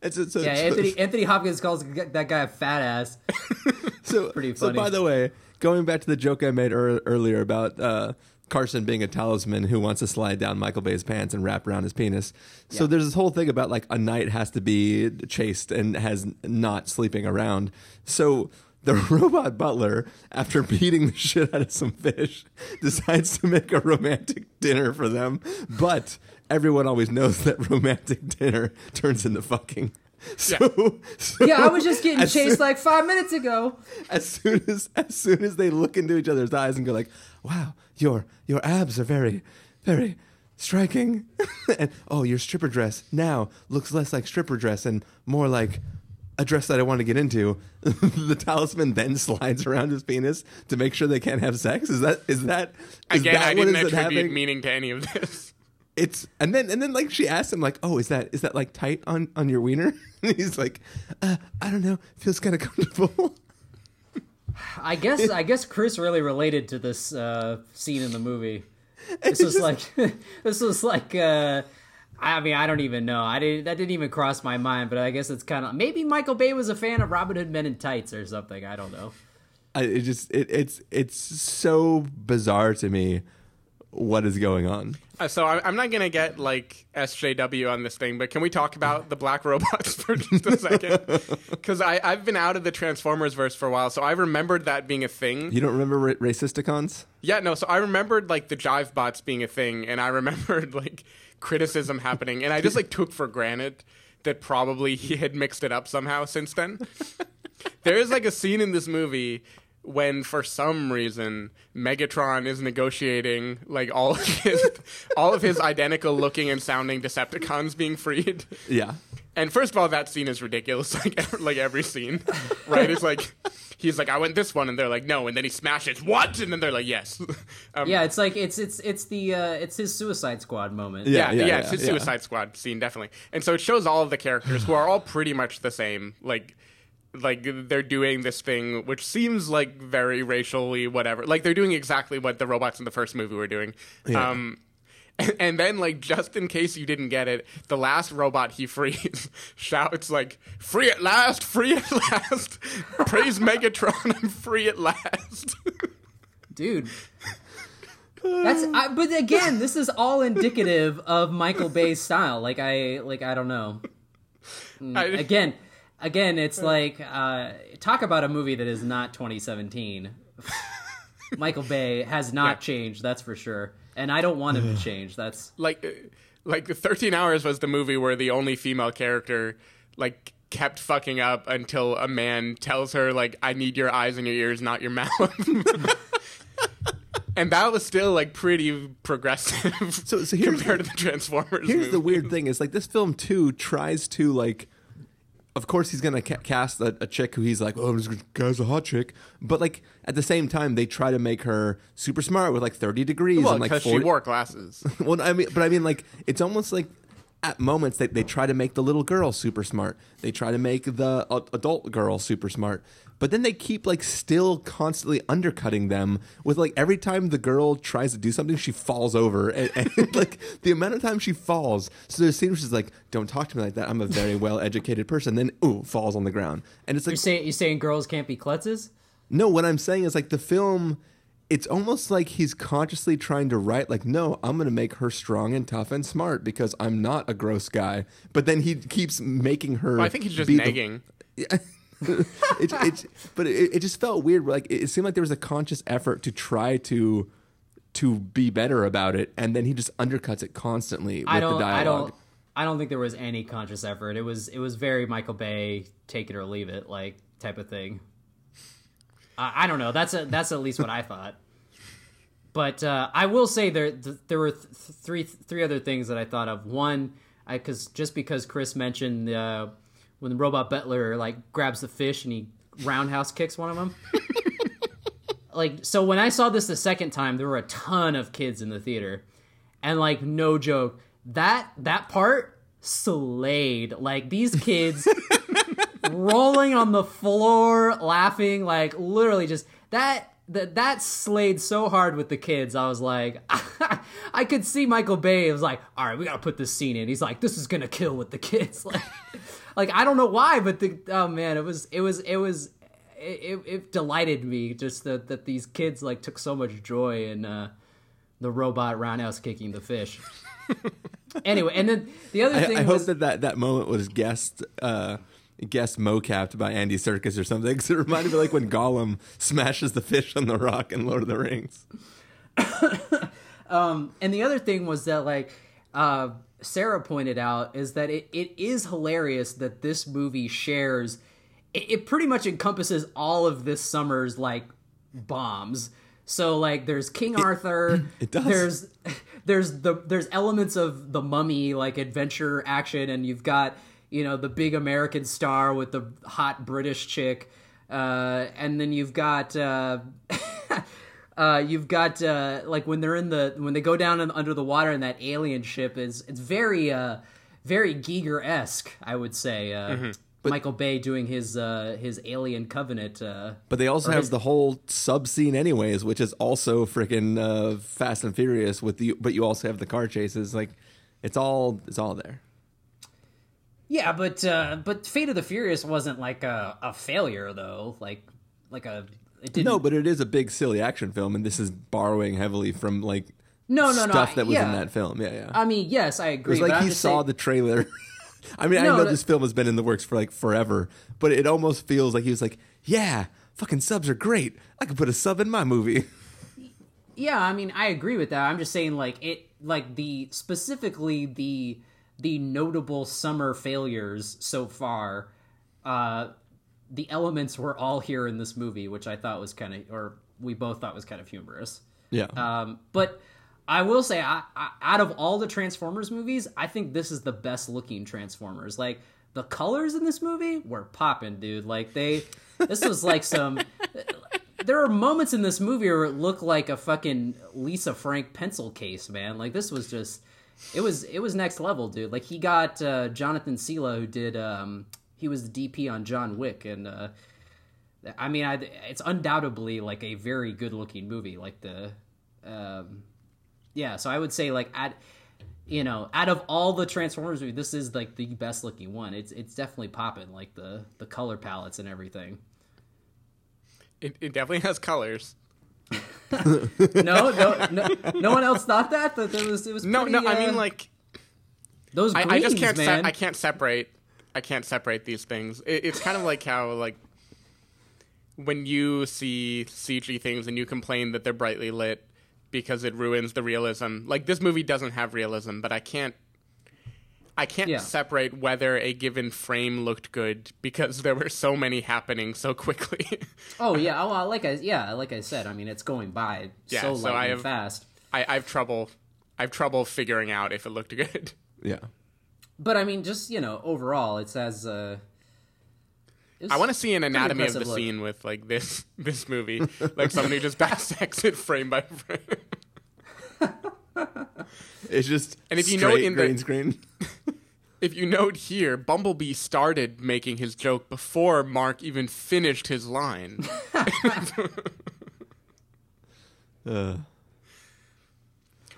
It's, it's, yeah. Anthony Anthony Hopkins calls that guy a fat ass. *laughs* so Pretty funny. So by the way, going back to the joke I made ear- earlier about uh, Carson being a talisman who wants to slide down Michael Bay's pants and wrap around his penis. So Yeah. there's this whole thing about like a knight has to be chaste and has not sleeping around. So the *laughs* robot butler, after beating the shit out of some fish, *laughs* decides to make a romantic dinner for them. But everyone always knows that romantic dinner turns into fucking. *laughs* So, so Yeah, I was just getting chased soon- like five minutes ago. as soon as as soon as they look into each other's eyes and go like, "Wow, your your abs are very, very striking," and oh, your stripper dress now looks less like stripper dress and more like a dress that I want to get into. *laughs* the talisman then slides around his penis to make sure they can't have sex. Is that is that is Again, that I what didn't it attribute happening? meaning to any of this. It's and then and then like she asked him like, "Oh, is that is that like tight on on your wiener?" *laughs* And he's like, uh, "I don't know, feels kind of comfortable." I guess I guess Chris really related to this uh, scene in the movie. *laughs* This was like this was like uh, I mean I don't even know. I didn't that didn't even cross my mind, but I guess it's kind of maybe Michael Bay was a fan of Robin Hood Men in Tights or something. I don't know. I, it just it, it's it's so bizarre to me what is going on. Uh, so I, I'm not gonna get like SJW on this thing, but can we talk about the black robots *laughs* for just a second? *laughs* Because I I've been out of the Transformers verse for a while, so I remembered that being a thing. You don't remember ra- racisticons? Yeah, no. So I remembered like the jive bots being a thing, and I remembered *laughs* like criticism happening, and I just like took for granted that probably he had mixed it up somehow since then. there is like a scene in this movie when for some reason Megatron is negotiating like all of his *laughs* all of his identical looking and sounding Decepticons being freed. Yeah. And first of all, that scene is ridiculous. *laughs* Like every, like every scene, right? It's like he's like, "I want this one," and they're like, "No," and then he smashes what, and then they're like, "Yes." *laughs* Um, Yeah, it's like it's it's it's the uh, it's his Suicide Squad moment. yeah, Yeah, yeah, yeah, it's his yeah. Suicide Squad scene definitely, and so it shows all of the characters who are all pretty much the same. Like, like they're doing this thing which seems like very racially whatever. Like they're doing exactly what the robots in the first movie were doing. Yeah. Um, And, *laughs* and then, like, just in case you didn't get it, the last robot he frees *laughs* shouts like, "Free at last! Free at last! *laughs* Praise Megatron! I'm free at last!" dude. That's I, but again, this is all indicative of Michael Bay's style. Like I like I don't know. Mm, I- Again, again, it's like uh, talk about a movie that is not 2017. *laughs* Michael Bay has not changed, that's for sure, and I don't want him to change. That's like, uh, like, 13 Hours was the movie where the only female character, like, kept fucking up until a man tells her, like, "I need your eyes and your ears, not your mouth." *laughs* and that was still like pretty progressive. So, so here's compared the, to the Transformers. Here's the weird thing: is like this film too tries to like. Of course, he's gonna ca- cast a, a chick who he's like, "Oh, I'm just gonna cast a hot chick," but like at the same time, they try to make her super smart with like 30 degrees Well, and like 40 she wore glasses. *laughs* well, I mean, but I mean, like, it's almost like at moments they, they try to make the little girl super smart. They try to make the adult girl super smart. But then they keep like still constantly undercutting them with like every time the girl tries to do something, she falls over. *laughs* And, and like the amount of time she falls. So there's scenes where she's like, don't talk to me like that. I'm a very *laughs* well educated person. Then, ooh, falls on the ground. And it's like, you're saying you're saying girls can't be klutzes. no, what I'm saying is like the film. It's almost like he's consciously trying to write like, no, I'm going to make her strong and tough and smart because I'm not a gross guy. But then he keeps making her. Well, I think he's just be the- nagging. *laughs* it, it, but it, it just felt weird. Like it seemed like there was a conscious effort to try to to be better about it, and then he just undercuts it constantly with I don't. the I dialogue. don't. I don't think there was any conscious effort. It was. It was very Michael Bay, take it or leave it, like type of thing. I, I don't know. That's a. That's at least what I thought. But uh, I will say there. Th- there were th- three. Three other things that I thought of. One, because just because Chris mentioned uh, when the robot butler like grabs the fish and he roundhouse kicks one of them. *laughs* like so when I saw this the second time, there were a ton of kids in the theater, and like no joke, that that part slayed. Like these kids *laughs* rolling on the floor, laughing, like literally just that. That that slayed so hard with the kids. I was like, *laughs* I could see Michael Bay. It was like, all right, we gotta put this scene in. He's like, this is gonna kill with the kids. *laughs* Like, like I don't know why, but the oh man, it was it was it was it, it delighted me just that, that these kids like took so much joy in uh, the robot roundhouse kicking the fish. *laughs* anyway, and then the other thing I, I was hope that, that that moment was guessed. uh, guest mocapped by Andy Serkis or something. *laughs* Because it reminded me like when Gollum smashes the fish on the rock in Lord of the Rings. *laughs* Um, and the other thing was that like uh, Sarah pointed out is that it, it is hilarious that this movie shares it, it pretty much encompasses all of this summer's like bombs. So like there's King Arthur. *laughs* it does. There's there's the there's elements of the mummy like adventure action and you've got you know the big American star with the hot British chick. Uh, and then you've got uh, *laughs* uh, you've got uh, like when they're in the when they go down in, under the water in that alien ship is it's very uh, very Giger esque I would say. Uh, Michael Bay doing his uh, his Alien Covenant. Uh, But they also have his- the whole sub scene, anyways, which is also freaking uh, Fast and Furious. With the but you also have the car chases. Like it's all it's all there. Yeah, but uh, but Fate of the Furious wasn't like a, a failure though. Like like a it didn't. No, but it is a big silly action film, and this is borrowing heavily from like No, no, no, stuff that was yeah. in that film. Yeah, yeah. I mean, yes, I agree. it was like he saw saying- the trailer. *laughs* I mean, I know that- this film has been in the works for like forever, but it almost feels like he was like, "Yeah, fucking subs are great. I could put a sub in my movie." *laughs* Yeah, I mean, I agree with that. I'm just saying, like it, like the specifically the the notable summer failures so far. Uh, the elements were all here in this movie, which I thought was kind of, or we both thought was kind of humorous. Yeah. Um, but I will say, I, I, out of all the Transformers movies, I think this is the best looking Transformers. Like the colors in this movie were popping, dude. Like they, this was like some. *laughs* There are moments in this movie where it looked like a fucking Lisa Frank pencil case, man. Like this was just, it was it was next level, dude. Like he got uh, Jonathan Sela, who did, um, he was the DP on John Wick, and uh, I mean, I, it's undoubtedly like a very good looking movie. Like the, um, yeah, so I would say like at you know, out of all the Transformers movies, this is like the best looking one. It's it's definitely popping, like the the color palettes and everything. It, it definitely has colors. *laughs* no, no, no, no one else thought that. That it was it was No, pretty, no, I mean uh, like those I, greens, I just can't se- I can't separate I can't separate these things. It, it's kind of like how like when you see CG things and you complain that they're brightly lit because it ruins the realism. Like this movie doesn't have realism, but I can't I can't Yeah. separate whether a given frame looked good because there were so many happening so quickly. *laughs* Oh yeah, oh, well, like I yeah, like I said, I mean it's going by Yeah, so so lightning I have- fast. I, I have trouble I have trouble figuring out if it looked good. *laughs* Yeah. But I mean, just you know, overall, it's as uh, it was I want to see an anatomy of the look. scene with like this *laughs* this movie, like someone who just dissects it frame by frame. It's just And if you straight note in the- green screen. *laughs* If you note here, Bumblebee started making his joke before Mark even finished his line. *laughs* Uh,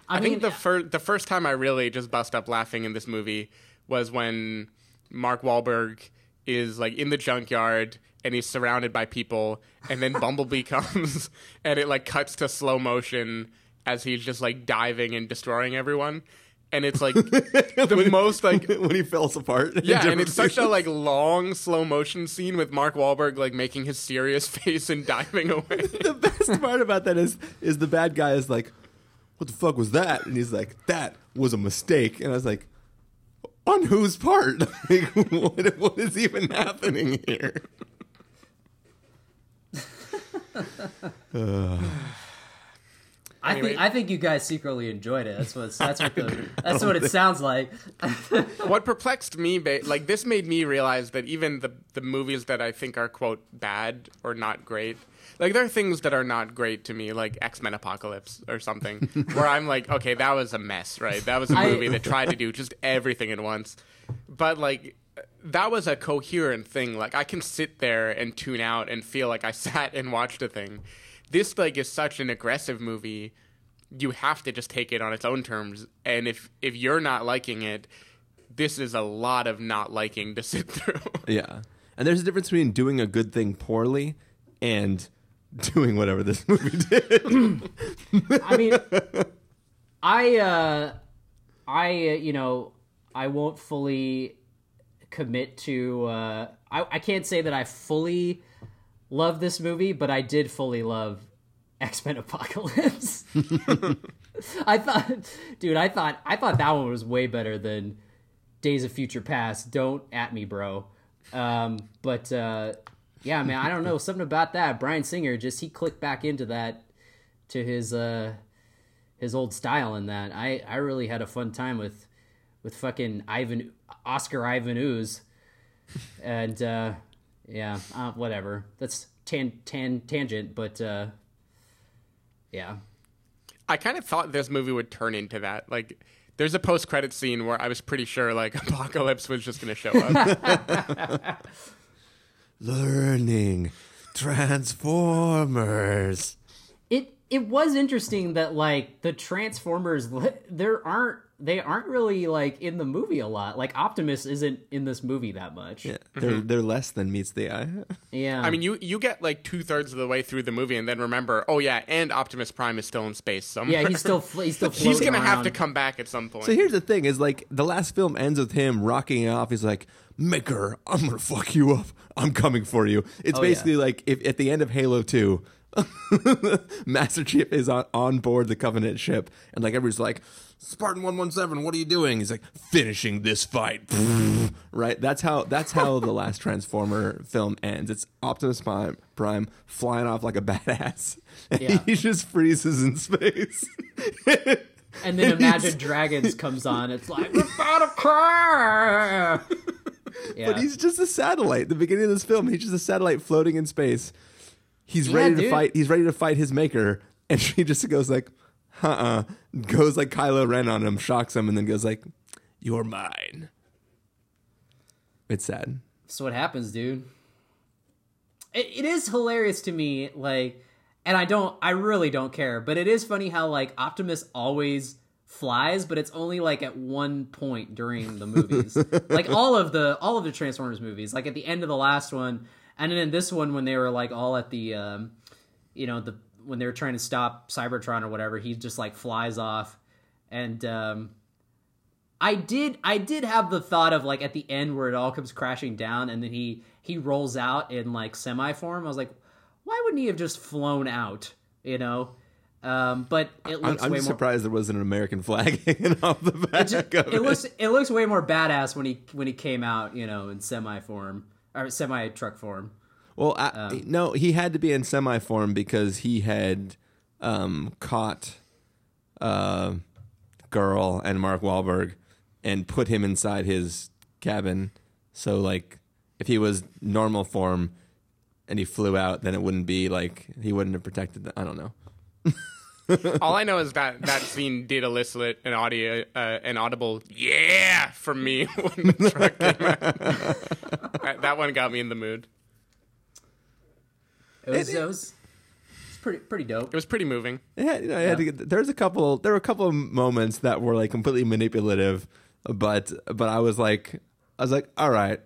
I, I, mean, think the first the first time I really just bust up laughing in this movie was when Mark Wahlberg is like in the junkyard and he's surrounded by people, and then Bumblebee *laughs* comes and it like cuts to slow motion as he's just like diving and destroying everyone, and it's like *laughs* the most like *laughs* when he falls apart. yeah, and different it's such a like long slow motion scene with Mark Wahlberg like making his serious *laughs* face and diving away. the best part about that is is the bad guy is like, "What the fuck was that?" And he's like, "That was a mistake." And I was like, "On whose part? like, what, what is even happening here?" Uh, I Anyway. think I think you guys secretly enjoyed it. That's what that's what the, *laughs* that's what it sounds like. *laughs* what perplexed me, like this made me realize that even the the movies that I think are quote bad or not great, like there are things that are not great to me, like X Men Apocalypse or something, *laughs* where I'm like, okay, that was a mess, right? That was a movie that tried to do just everything at once, but like. That was a coherent thing. Like I can sit there and tune out and feel like I sat and watched a thing. This like is such an aggressive movie you have to just take it on its own terms and if if you're not liking it this is a lot of not liking to *laughs* sit through yeah, and there's a difference between doing a good thing poorly and *laughs* doing whatever this movie did. I mean, I uh, I uh, you know I won't fully commit to. Uh, I I can't say that I fully love this movie, but I did fully love X Men Apocalypse. *laughs* I thought, dude, I thought I thought that one was way better than Days of Future Past. Don't at me, bro. Um, but uh, yeah, man, I don't know something about that. Bryan Singer just he clicked back into that to his uh his old style in that. I I really had a fun time with with fucking Ivan Oscar Ivan Ooze. And uh yeah, uh, whatever. That's tan tan tangent, but uh yeah. i kind of thought this movie would turn into that like there's a post-credit scene where i was pretty sure like *laughs* apocalypse was just going to show up *laughs* Learning Transformers. It it was interesting that like the Transformers there aren't they aren't really like in the movie a lot. Like Optimus isn't in this movie that much. Yeah, they're mm-hmm. they're less than meets the eye. Yeah. i mean you you get like two-thirds of the way through the movie and then remember oh yeah and optimus prime is still in space somewhere Yeah, he's still fl- he's still *laughs* he's floating gonna have to come back at some point So here's the thing: is like the last film ends with him rocking it off. He's like, "Maker, I'm gonna fuck you up. I'm coming for you." It's Oh, yeah. basically like if at the end of Halo Two, *laughs* Master Chief is on, on board the Covenant ship, and like everybody's like, "Spartan One One Seven, what are you doing?" He's like, "Finishing this fight." *laughs* right? That's how that's how the last Transformer film ends. It's Optimus Prime, Prime flying off like a badass, *laughs* and Yeah. he just freezes in space. *laughs* and then Imagine Dragons comes on. It's like without a car. Yeah. But he's just a satellite. The beginning of this film, he's just a satellite floating in space. He's Yeah, ready to dude. fight. He's ready to fight his maker, and she just goes like, "Uh, uh goes like Kylo Ren on him, shocks him, and then goes like, "You're mine." It's sad. So what happens, dude. It, it is hilarious to me. Like and I don't, I really don't care. But it is funny how like Optimus always flies, but it's only like at one point during the movies. *laughs* like all of the all of the Transformers movies, like at the end of the last one, and then in this one when they were like all at the, um, you know, the when they were trying to stop Cybertron or whatever, he just like flies off, and um, I did I did have the thought of like at the end where it all comes crashing down, and then he he rolls out in like semi form. I was like, why wouldn't he have just flown out? You know. Um, but it looks I'm way more. surprised there wasn't an American flag *laughs* hanging off the back It, just, of it looks it looks way more badass when he when he came out, you know, in semi form or semi truck form. Well, I, no, he had to be in semi form because he had um, caught uh, girl and Mark Wahlberg and put him inside his cabin. So, like, if he was normal form and he flew out, then it wouldn't be like he wouldn't have protected. The, I don't know. *laughs* All I know is that that scene did elicit an audio, uh, an audible "yeah" from me *laughs* when the truck came out. that, that one got me in the mood. It was, it, was it's pretty pretty dope. It was pretty moving. Yeah, you know, I had to get, there's a couple. There were a couple of moments that were like completely manipulative, but but I was like, I was like, all right,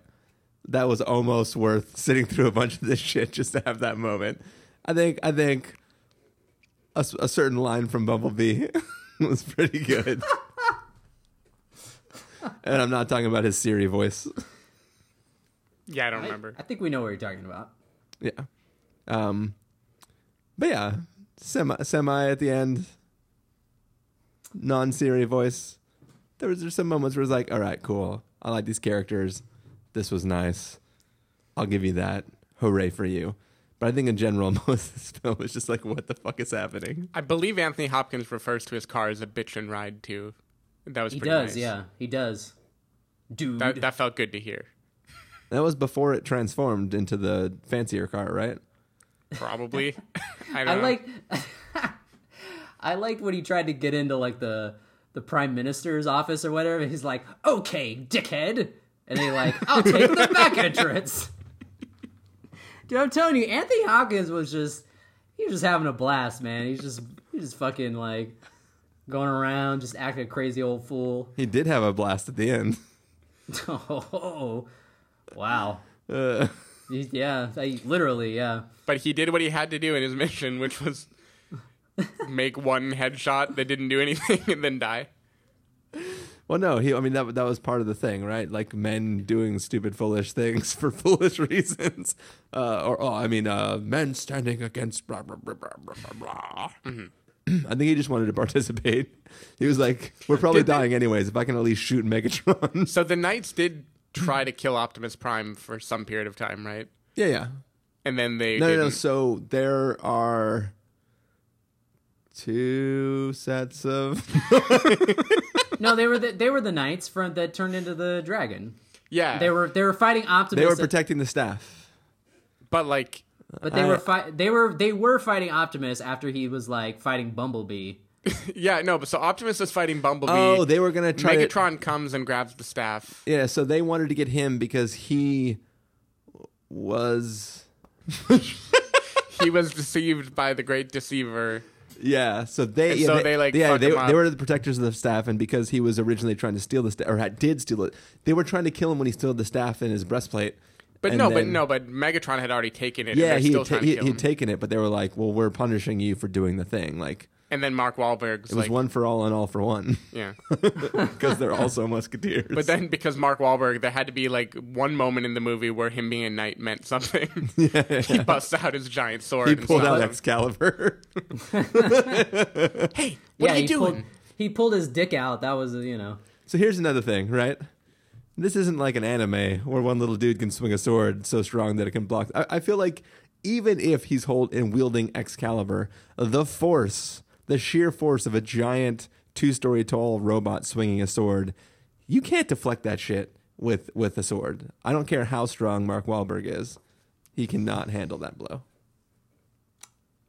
that was almost worth sitting through a bunch of this shit just to have that moment. I think I think a, a certain line from Bumblebee *laughs* was pretty good, *laughs* and I'm not talking about his Siri voice. Yeah, I don't I, remember. I think we know what you're talking about. Yeah, um, but yeah, semi semi at the end, non Siri voice. There was there's some moments where it's like, all right, cool. I like these characters. This was nice. I'll give you that. Hooray for you. But I think in general, *laughs* most of this film is just like, what the fuck is happening? I believe Anthony Hopkins refers to his car as a bitch and ride too. That was He pretty does, nice. yeah, he does. Dude, That that felt good to hear. That was before it transformed into the fancier car, right? Probably. *laughs* *laughs* I don't I like *laughs* I liked when he tried to get into like the the prime minister's office or whatever. He's like, "Okay, dickhead," and they like, "I'll take the back entrance." Dude, I'm telling you, Anthony Hopkins was just he was just having a blast, man. He's just he's just fucking like going around, just acting a crazy old fool. He did have a blast at the end. oh, wow. Uh, He- yeah, I, literally, yeah. But he did what he had to do in his mission, which was make one headshot that didn't do anything and then die. well, no, he. I mean, that that was part of the thing, right? Like men doing stupid, foolish things *laughs* for foolish reasons, uh, or oh, I mean, uh, men standing against blah blah blah blah blah blah. blah. I think he just wanted to participate. He was like, "We're probably Did they- dying anyways. If I can at least shoot Megatron." So the Knights did try to kill Optimus Prime for some period of time, right? yeah, yeah. And then they No, no, didn't. no. So there are two sets of. *laughs* No, they were the, they were the knights from that turned into the dragon. yeah, They were they were fighting Optimus. they were protecting the staff. but like But they I- were fi- they were they were fighting Optimus after he was like fighting Bumblebee. *laughs* yeah, no, but so Optimus is fighting Bumblebee. Oh, they were gonna try to- Megatron comes and grabs the staff. Yeah, so they wanted to get him because he was *laughs* he was deceived by the great deceiver. yeah. So they yeah, so they, like, yeah they, they were the protectors of the staff, and because he was originally trying to steal the staff or had, did steal it, they were trying to kill him when he stole the staff in his breastplate. But no, but no, but Megatron had already taken it. Yeah, and he still had, ta- trying to he, he'd taken it, but they were like, "Well, we're punishing you for doing the thing." Like and then Mark Wahlberg's it was like, one for all and all for one, yeah. *laughs* because they're also musketeers. But then because Mark Wahlberg, there had to be like one moment in the movie where him being a knight meant something. *laughs* he busts out his giant sword. he and pulled out him. Excalibur. *laughs* Hey, what yeah, are you he doing? Pulled, he pulled his dick out. That was you know. So here's another thing, right? This isn't like an anime where one little dude can swing a sword so strong that it can block. I, I feel like even if he's holding and wielding Excalibur, the force, the sheer force of a giant two-story tall robot swinging a sword, you can't deflect that shit with with a sword. I don't care how strong Mark Wahlberg is, he cannot handle that blow.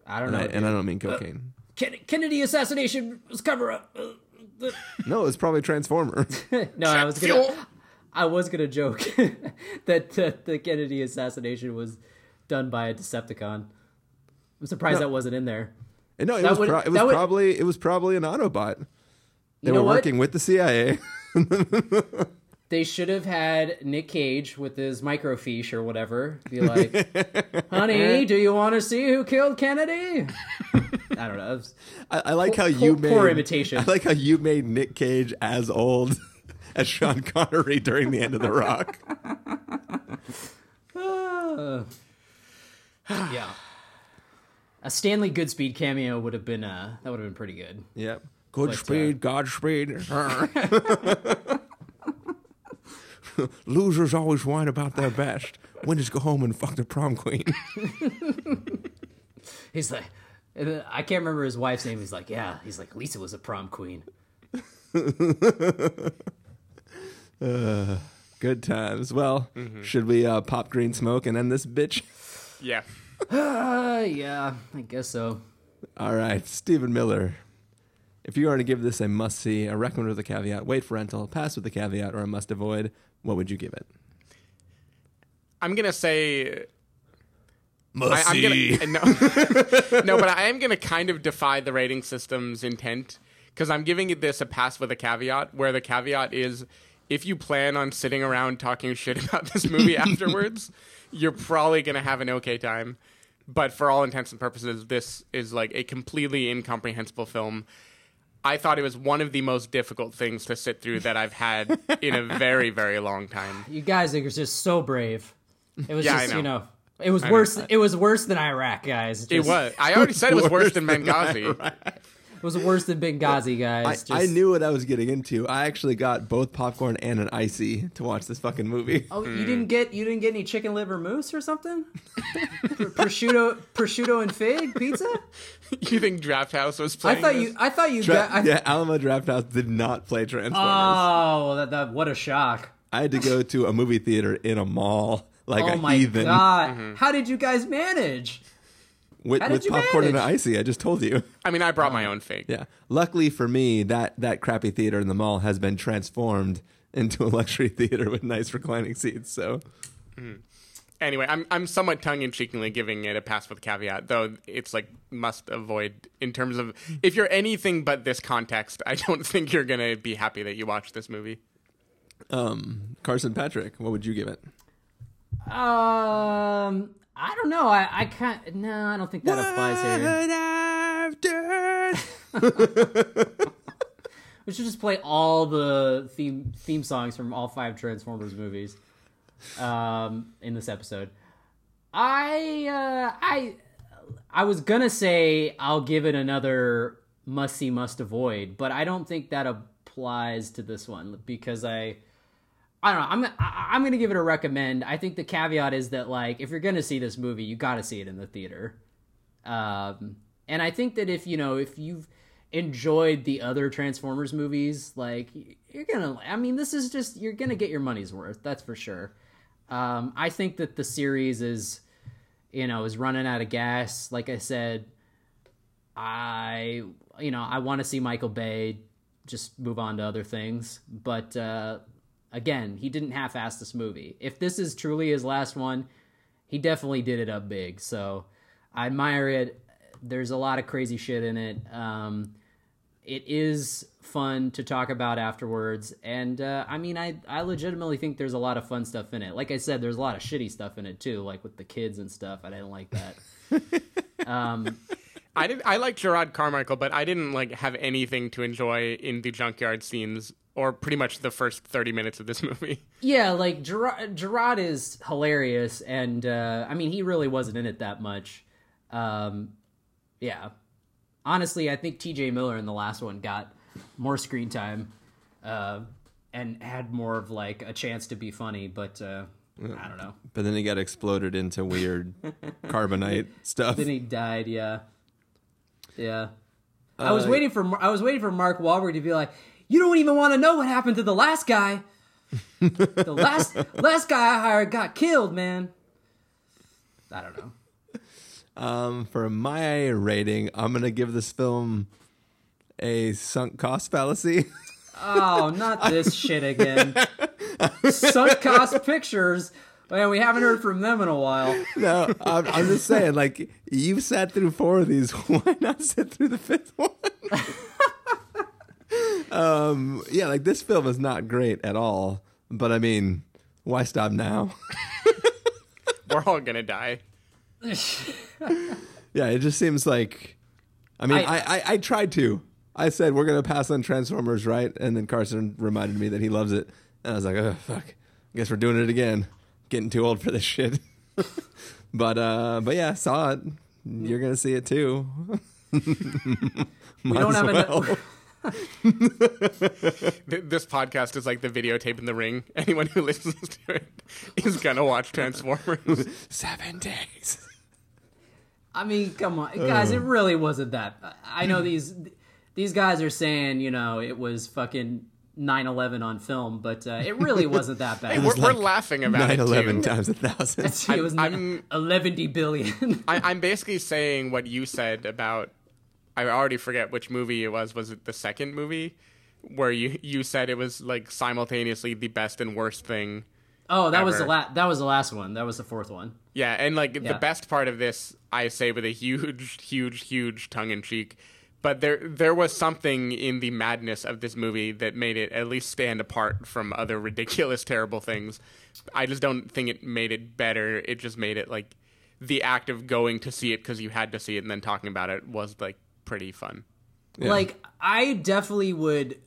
I don't And know. I, and I don't mean cocaine. Ken- Kennedy assassination was cover up. Uh, the- *laughs* No, it's probably Transformer. *laughs* no, I was gonna. I was gonna joke *laughs* that uh, the Kennedy assassination was done by a Decepticon. I'm surprised No. that wasn't in there. No, it That was would- pro- it was would- probably it was probably an Autobot. They were working with the CIA. *laughs* They should have had Nick Cage with his microfiche or whatever. Be like, *laughs* honey, do you want to see who killed Kennedy? *laughs* I don't know. I, I like how you poor- made poor imitation. I like how you made Nick Cage as old as Sean Connery during the end of The Rock. Uh, *sighs* yeah. A Stanley Goodspeed cameo would have been uh that would have been pretty good. Yep. But, uh, Godspeed, Godspeed. *laughs* Losers always whine about their best. Winners go home and fuck the prom queen. *laughs* He's like I can't remember his wife's name. He's like, yeah. He's like, Lisa was a prom queen. *laughs* Uh, good times. Well, Mm-hmm. should we uh, pop green smoke and end this bitch? Yeah. Uh, *sighs* yeah, I guess so. All right, Stephen Miller. If you were to give this a must see, a recommend with a caveat, wait for rental, pass with a caveat, or a must avoid, what would you give it? I'm gonna say Must I, am see. gonna no, *laughs* no, but I am gonna kind of defy the rating system's intent because I'm giving it this a pass with a caveat, where the caveat is if you plan on sitting around talking shit about this movie *laughs* afterwards, you're probably gonna have an okay time. But for all intents and purposes, this is like a completely incomprehensible film. I thought it was one of the most difficult things to sit through that I've had in a very, very long time. You guys are just so brave. It was Yeah, just, know. you know, it was I know. worse. It was worse than Iraq, guys. It was. I already said it was worse than than Benghazi. It was worse than Benghazi, guys. I Just- knew what I was getting into. I actually got both popcorn and an icy to watch this fucking movie. Oh, Hmm. you didn't get you didn't get any chicken liver mousse or something? Pr- prosciutto, prosciutto and fig pizza. *laughs* You think Drafthouse was playing? I thought this? you. I thought you Dra- got. I, yeah, Alamo Drafthouse did not play Transformers. Oh, that, that what a shock! I had to go to a movie theater in a mall like oh a my heathen god! Mm-hmm. How did you guys manage? With, how did with you popcorn and icy. I just told you. I mean, I brought my own fig. Yeah. Luckily for me, that that crappy theater in the mall has been transformed into a luxury *laughs* theater with nice reclining seats. So Anyway, I'm I'm somewhat tongue in cheekingly giving it a pass with caveat, though it's like must avoid in terms of if you're anything but this context, I don't *laughs* think you're gonna be happy that you watched this movie. um, Carson Patrick, what would you give it? Um, I don't know. I I can't. No, I don't think that applies here. *laughs* We should just play all the theme theme songs from all five Transformers movies um, in this episode. I uh, I I was gonna say I'll give it another must see must avoid, but I don't think that applies to this one because I I don't know. I'm I- I'm gonna give it a recommend. I think the caveat is that like if you're gonna see this movie, you got to see it in the theater. Um, and I think that if you know if you've enjoyed the other Transformers movies, like you're gonna. I mean, this is just you're gonna get your money's worth. That's for sure. Um, I think that the series is, you know, is running out of gas. Like I said, I you know I want to see Michael Bay just move on to other things, but uh, again, he didn't half-ass this movie. If this is truly his last one, he definitely did it up big. So I admire it. There's a lot of crazy shit in it. Um, it is fun to talk about afterwards, and uh, I mean, I I legitimately think there's a lot of fun stuff in it. Like I said, there's a lot of shitty stuff in it too, like with the kids and stuff. I didn't like that. *laughs* um, I did I like Jerrod Carmichael, but I didn't like have anything to enjoy in the junkyard scenes or pretty much the first thirty minutes of this movie. *laughs* Yeah, like Jerrod, Jerrod is hilarious, and uh, I mean, he really wasn't in it that much. Um, yeah, honestly, I think T.J. Miller in the last one got more screen time uh, and had more of like a chance to be funny, but uh, I don't know. But then he got exploded into weird *laughs* carbonite stuff. Then he died. Yeah, yeah. I was Uh, waiting for I was waiting for Mark Wahlberg to be like, "You don't even want to know what happened to the last guy. the last *laughs* last guy I hired got killed, man." I don't know. Um, for my rating, I'm gonna give this film a sunk cost fallacy. Oh, not *laughs* this shit again. Sunk cost pictures Man, we haven't heard from them in a while. No, I'm, I'm just saying, like you've sat through four of these. *laughs* Why not sit through the fifth one? Um, yeah, like this film is not great at all. But I mean, why stop now? *laughs* We're all gonna die. *laughs* yeah, it just seems like. I mean, I, I- I, I, tried to. I said we're gonna pass on Transformers, right? And then Carson reminded me that he loves it, and I was like, oh fuck, I guess we're doing it again. Getting too old for this shit. *laughs* but uh, but yeah, saw it. You're gonna see it too. We don't have well. Th- This podcast is like the videotape in the ring. *laughs* Anyone who listens to it is gonna watch Transformers. *laughs* seven days. I mean, come on, guys, Uh. it really wasn't that. I know these these guys are saying, you know, it was fucking 9/11 on film, but uh, it really wasn't that bad. Hey, we're, we're laughing about it 9/11 times a thousand. it was I'm- 11 billion. I, I'm basically saying what you said about. I already forget which movie it was. Was it the second movie where you you said it was like simultaneously the best and worst thing? oh, that was the last. That was the last one. That was the fourth one. Yeah, and like Yeah. the best part of this, I say with a huge, huge, huge tongue in cheek. But there, there was something in the madness of this movie that made it at least stand apart from other ridiculous, *laughs* terrible things. I just don't think it made it better. It just made it like the act of going to see it because you had to see it and then talking about it was like pretty fun. Like I definitely would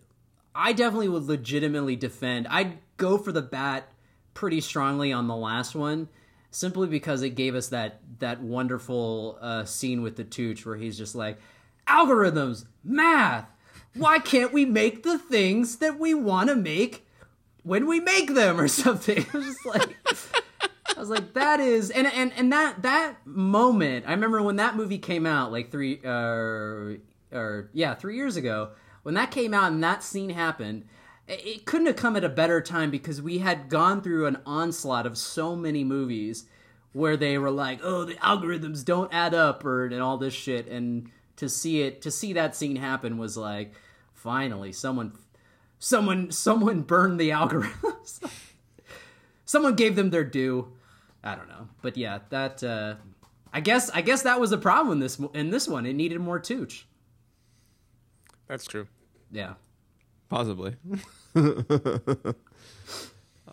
I definitely would legitimately defend. I'd go for the bat pretty strongly on the last one simply because it gave us that that wonderful uh, scene with the Tooch where he's just like algorithms, math. Why can't we make the things that we want to make when we make them *laughs* or something? *laughs* I was just like I was like, that is, and and and that that moment. I remember when that movie came out, like three, uh, or yeah, three years ago. When that came out and that scene happened, it, couldn't have come at a better time because we had gone through an onslaught of so many movies where they were like, "Oh, the algorithms don't add up," or and all this shit. And to see it, to see that scene happen was like, finally, someone, someone, someone burned the algorithms. *laughs* someone gave them their due. I don't know, but yeah, that uh, I guess I guess that was a problem in this in this one. It needed more Tooch. That's true. Yeah. Possibly. *laughs*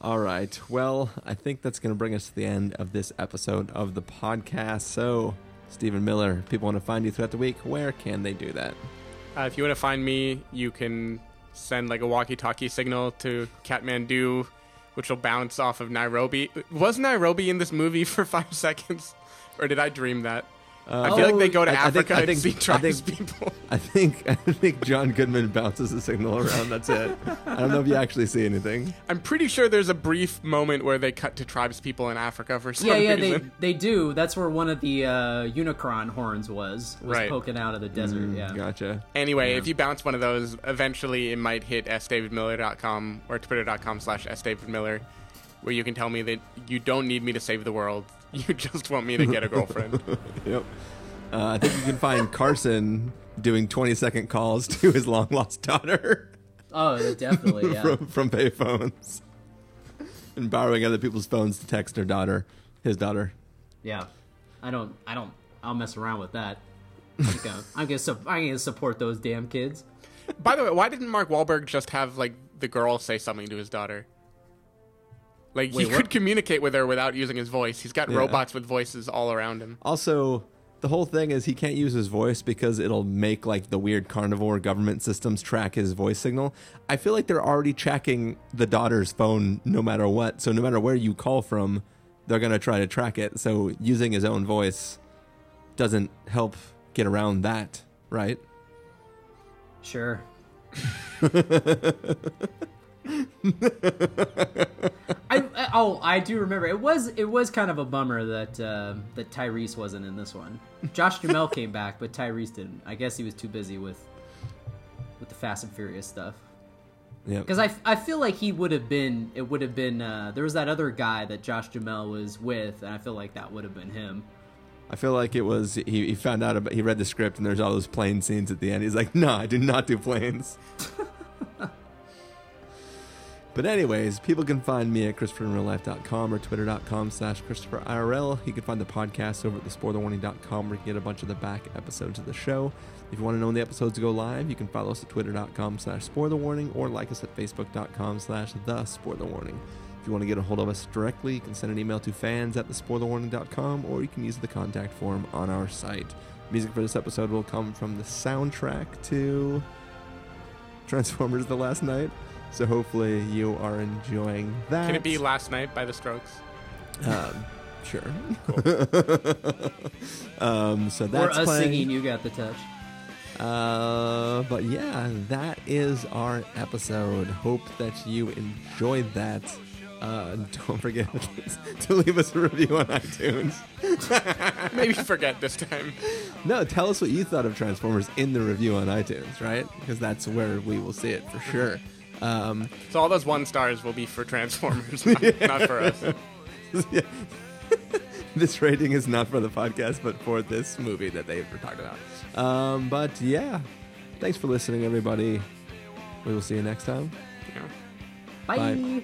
All right. Well, I think that's going to bring us to the end of this episode of the podcast. So, Stephen Miller, if people want to find you throughout the week, where can they do that? Uh, if you want to find me, you can send like a walkie-talkie signal to Kathmandu, which will bounce off of Nairobi. Was Nairobi in this movie *laughs* for five seconds, or did I dream that? I feel like they go to Uh, I- I think- Africa I think- and see I tribes think- people. *laughs* I think I think John Goodman bounces the signal around. That's it. I don't know if you actually see anything. I'm pretty sure there's a brief moment where they cut to tribes people in Africa for some Yeah, yeah, reason. they they do. That's where one of the uh, Unicron horns was was Right. poking out of the desert. Mm, yeah, Gotcha. Anyway, Yeah. if you bounce one of those, eventually it might hit sdavidmiller.com or twitter.com slash sdavidmiller, where you can tell me that you don't need me to save the world. *laughs* You just want me to get a girlfriend. *laughs* Yep. Uh, I think you can find Carson doing 20 second calls to his long lost daughter *laughs* Oh, definitely. Yeah. from, from payphones and borrowing other people's phones to text her daughter, his daughter. yeah. I don't. I don't. I'll mess around with that. I'm gonna. I'm gonna, su- I'm gonna support those damn kids. By the way, why didn't Mark Wahlberg just have like the girl say something to his daughter? Like he Wait, could communicate with her without using his voice. He's got Yeah. robots with voices all around him. Also, the whole thing is he can't use his voice because it'll make like the weird carnivore government systems track his voice signal. I feel like they're already tracking the daughter's phone no matter what. So no matter where you call from, they're going to try to track it. So using his own voice doesn't help get around that, right? Sure. *laughs* I, I- oh I do remember it was it was kind of a bummer that uh, that Tyrese wasn't in this one. Josh Duhamel came back, but Tyrese didn't. I guess he was too busy with with the Fast and Furious stuff. Yeah. Because I, I feel like he would have been it would have been uh, there was that other guy that Josh Duhamel was with, and I feel like that would have been him. I feel like it was he, he found out about he read the script and there's all those plane scenes at the end. He's like, "No, I do not do planes." *laughs* But anyways, people can find me at ChristopherInRealLife.com or Twitter.com slash ChristopherIRL. You can find the podcast over at TheSpoilerWarning.com where you can get a bunch of the back episodes of the show. If you want to know when the episodes go live, you can follow us at Twitter.com slash SpoilerWarning or like us at Facebook.com slash The SpoilerWarning. If you want to get a hold of us directly, you can send an email to fans at thespoilerwarning.com or you can use the contact form on our site. Music for this episode will come from the soundtrack to Transformers The Last Knight. So hopefully you are enjoying that. Can it be Last Night by the Strokes? Um, sure. *laughs* um, so that's Or that's us playing. singing "You Got the Touch." Uh, but yeah, that is our episode. Hope that you enjoyed that. Uh, don't forget *laughs* to leave us a review on iTunes. *laughs* Maybe forget this time. No, tell us what you thought of Transformers in the review on iTunes, right? Because that's where we will see it for sure. Um, So all those one stars will be for Transformers, *laughs* not, not for us. yeah. *laughs* this rating is not for the podcast, but for this movie that they were talking about. Um, but yeah, thanks for listening, everybody. We will see you next time. Yeah. Bye. Bye.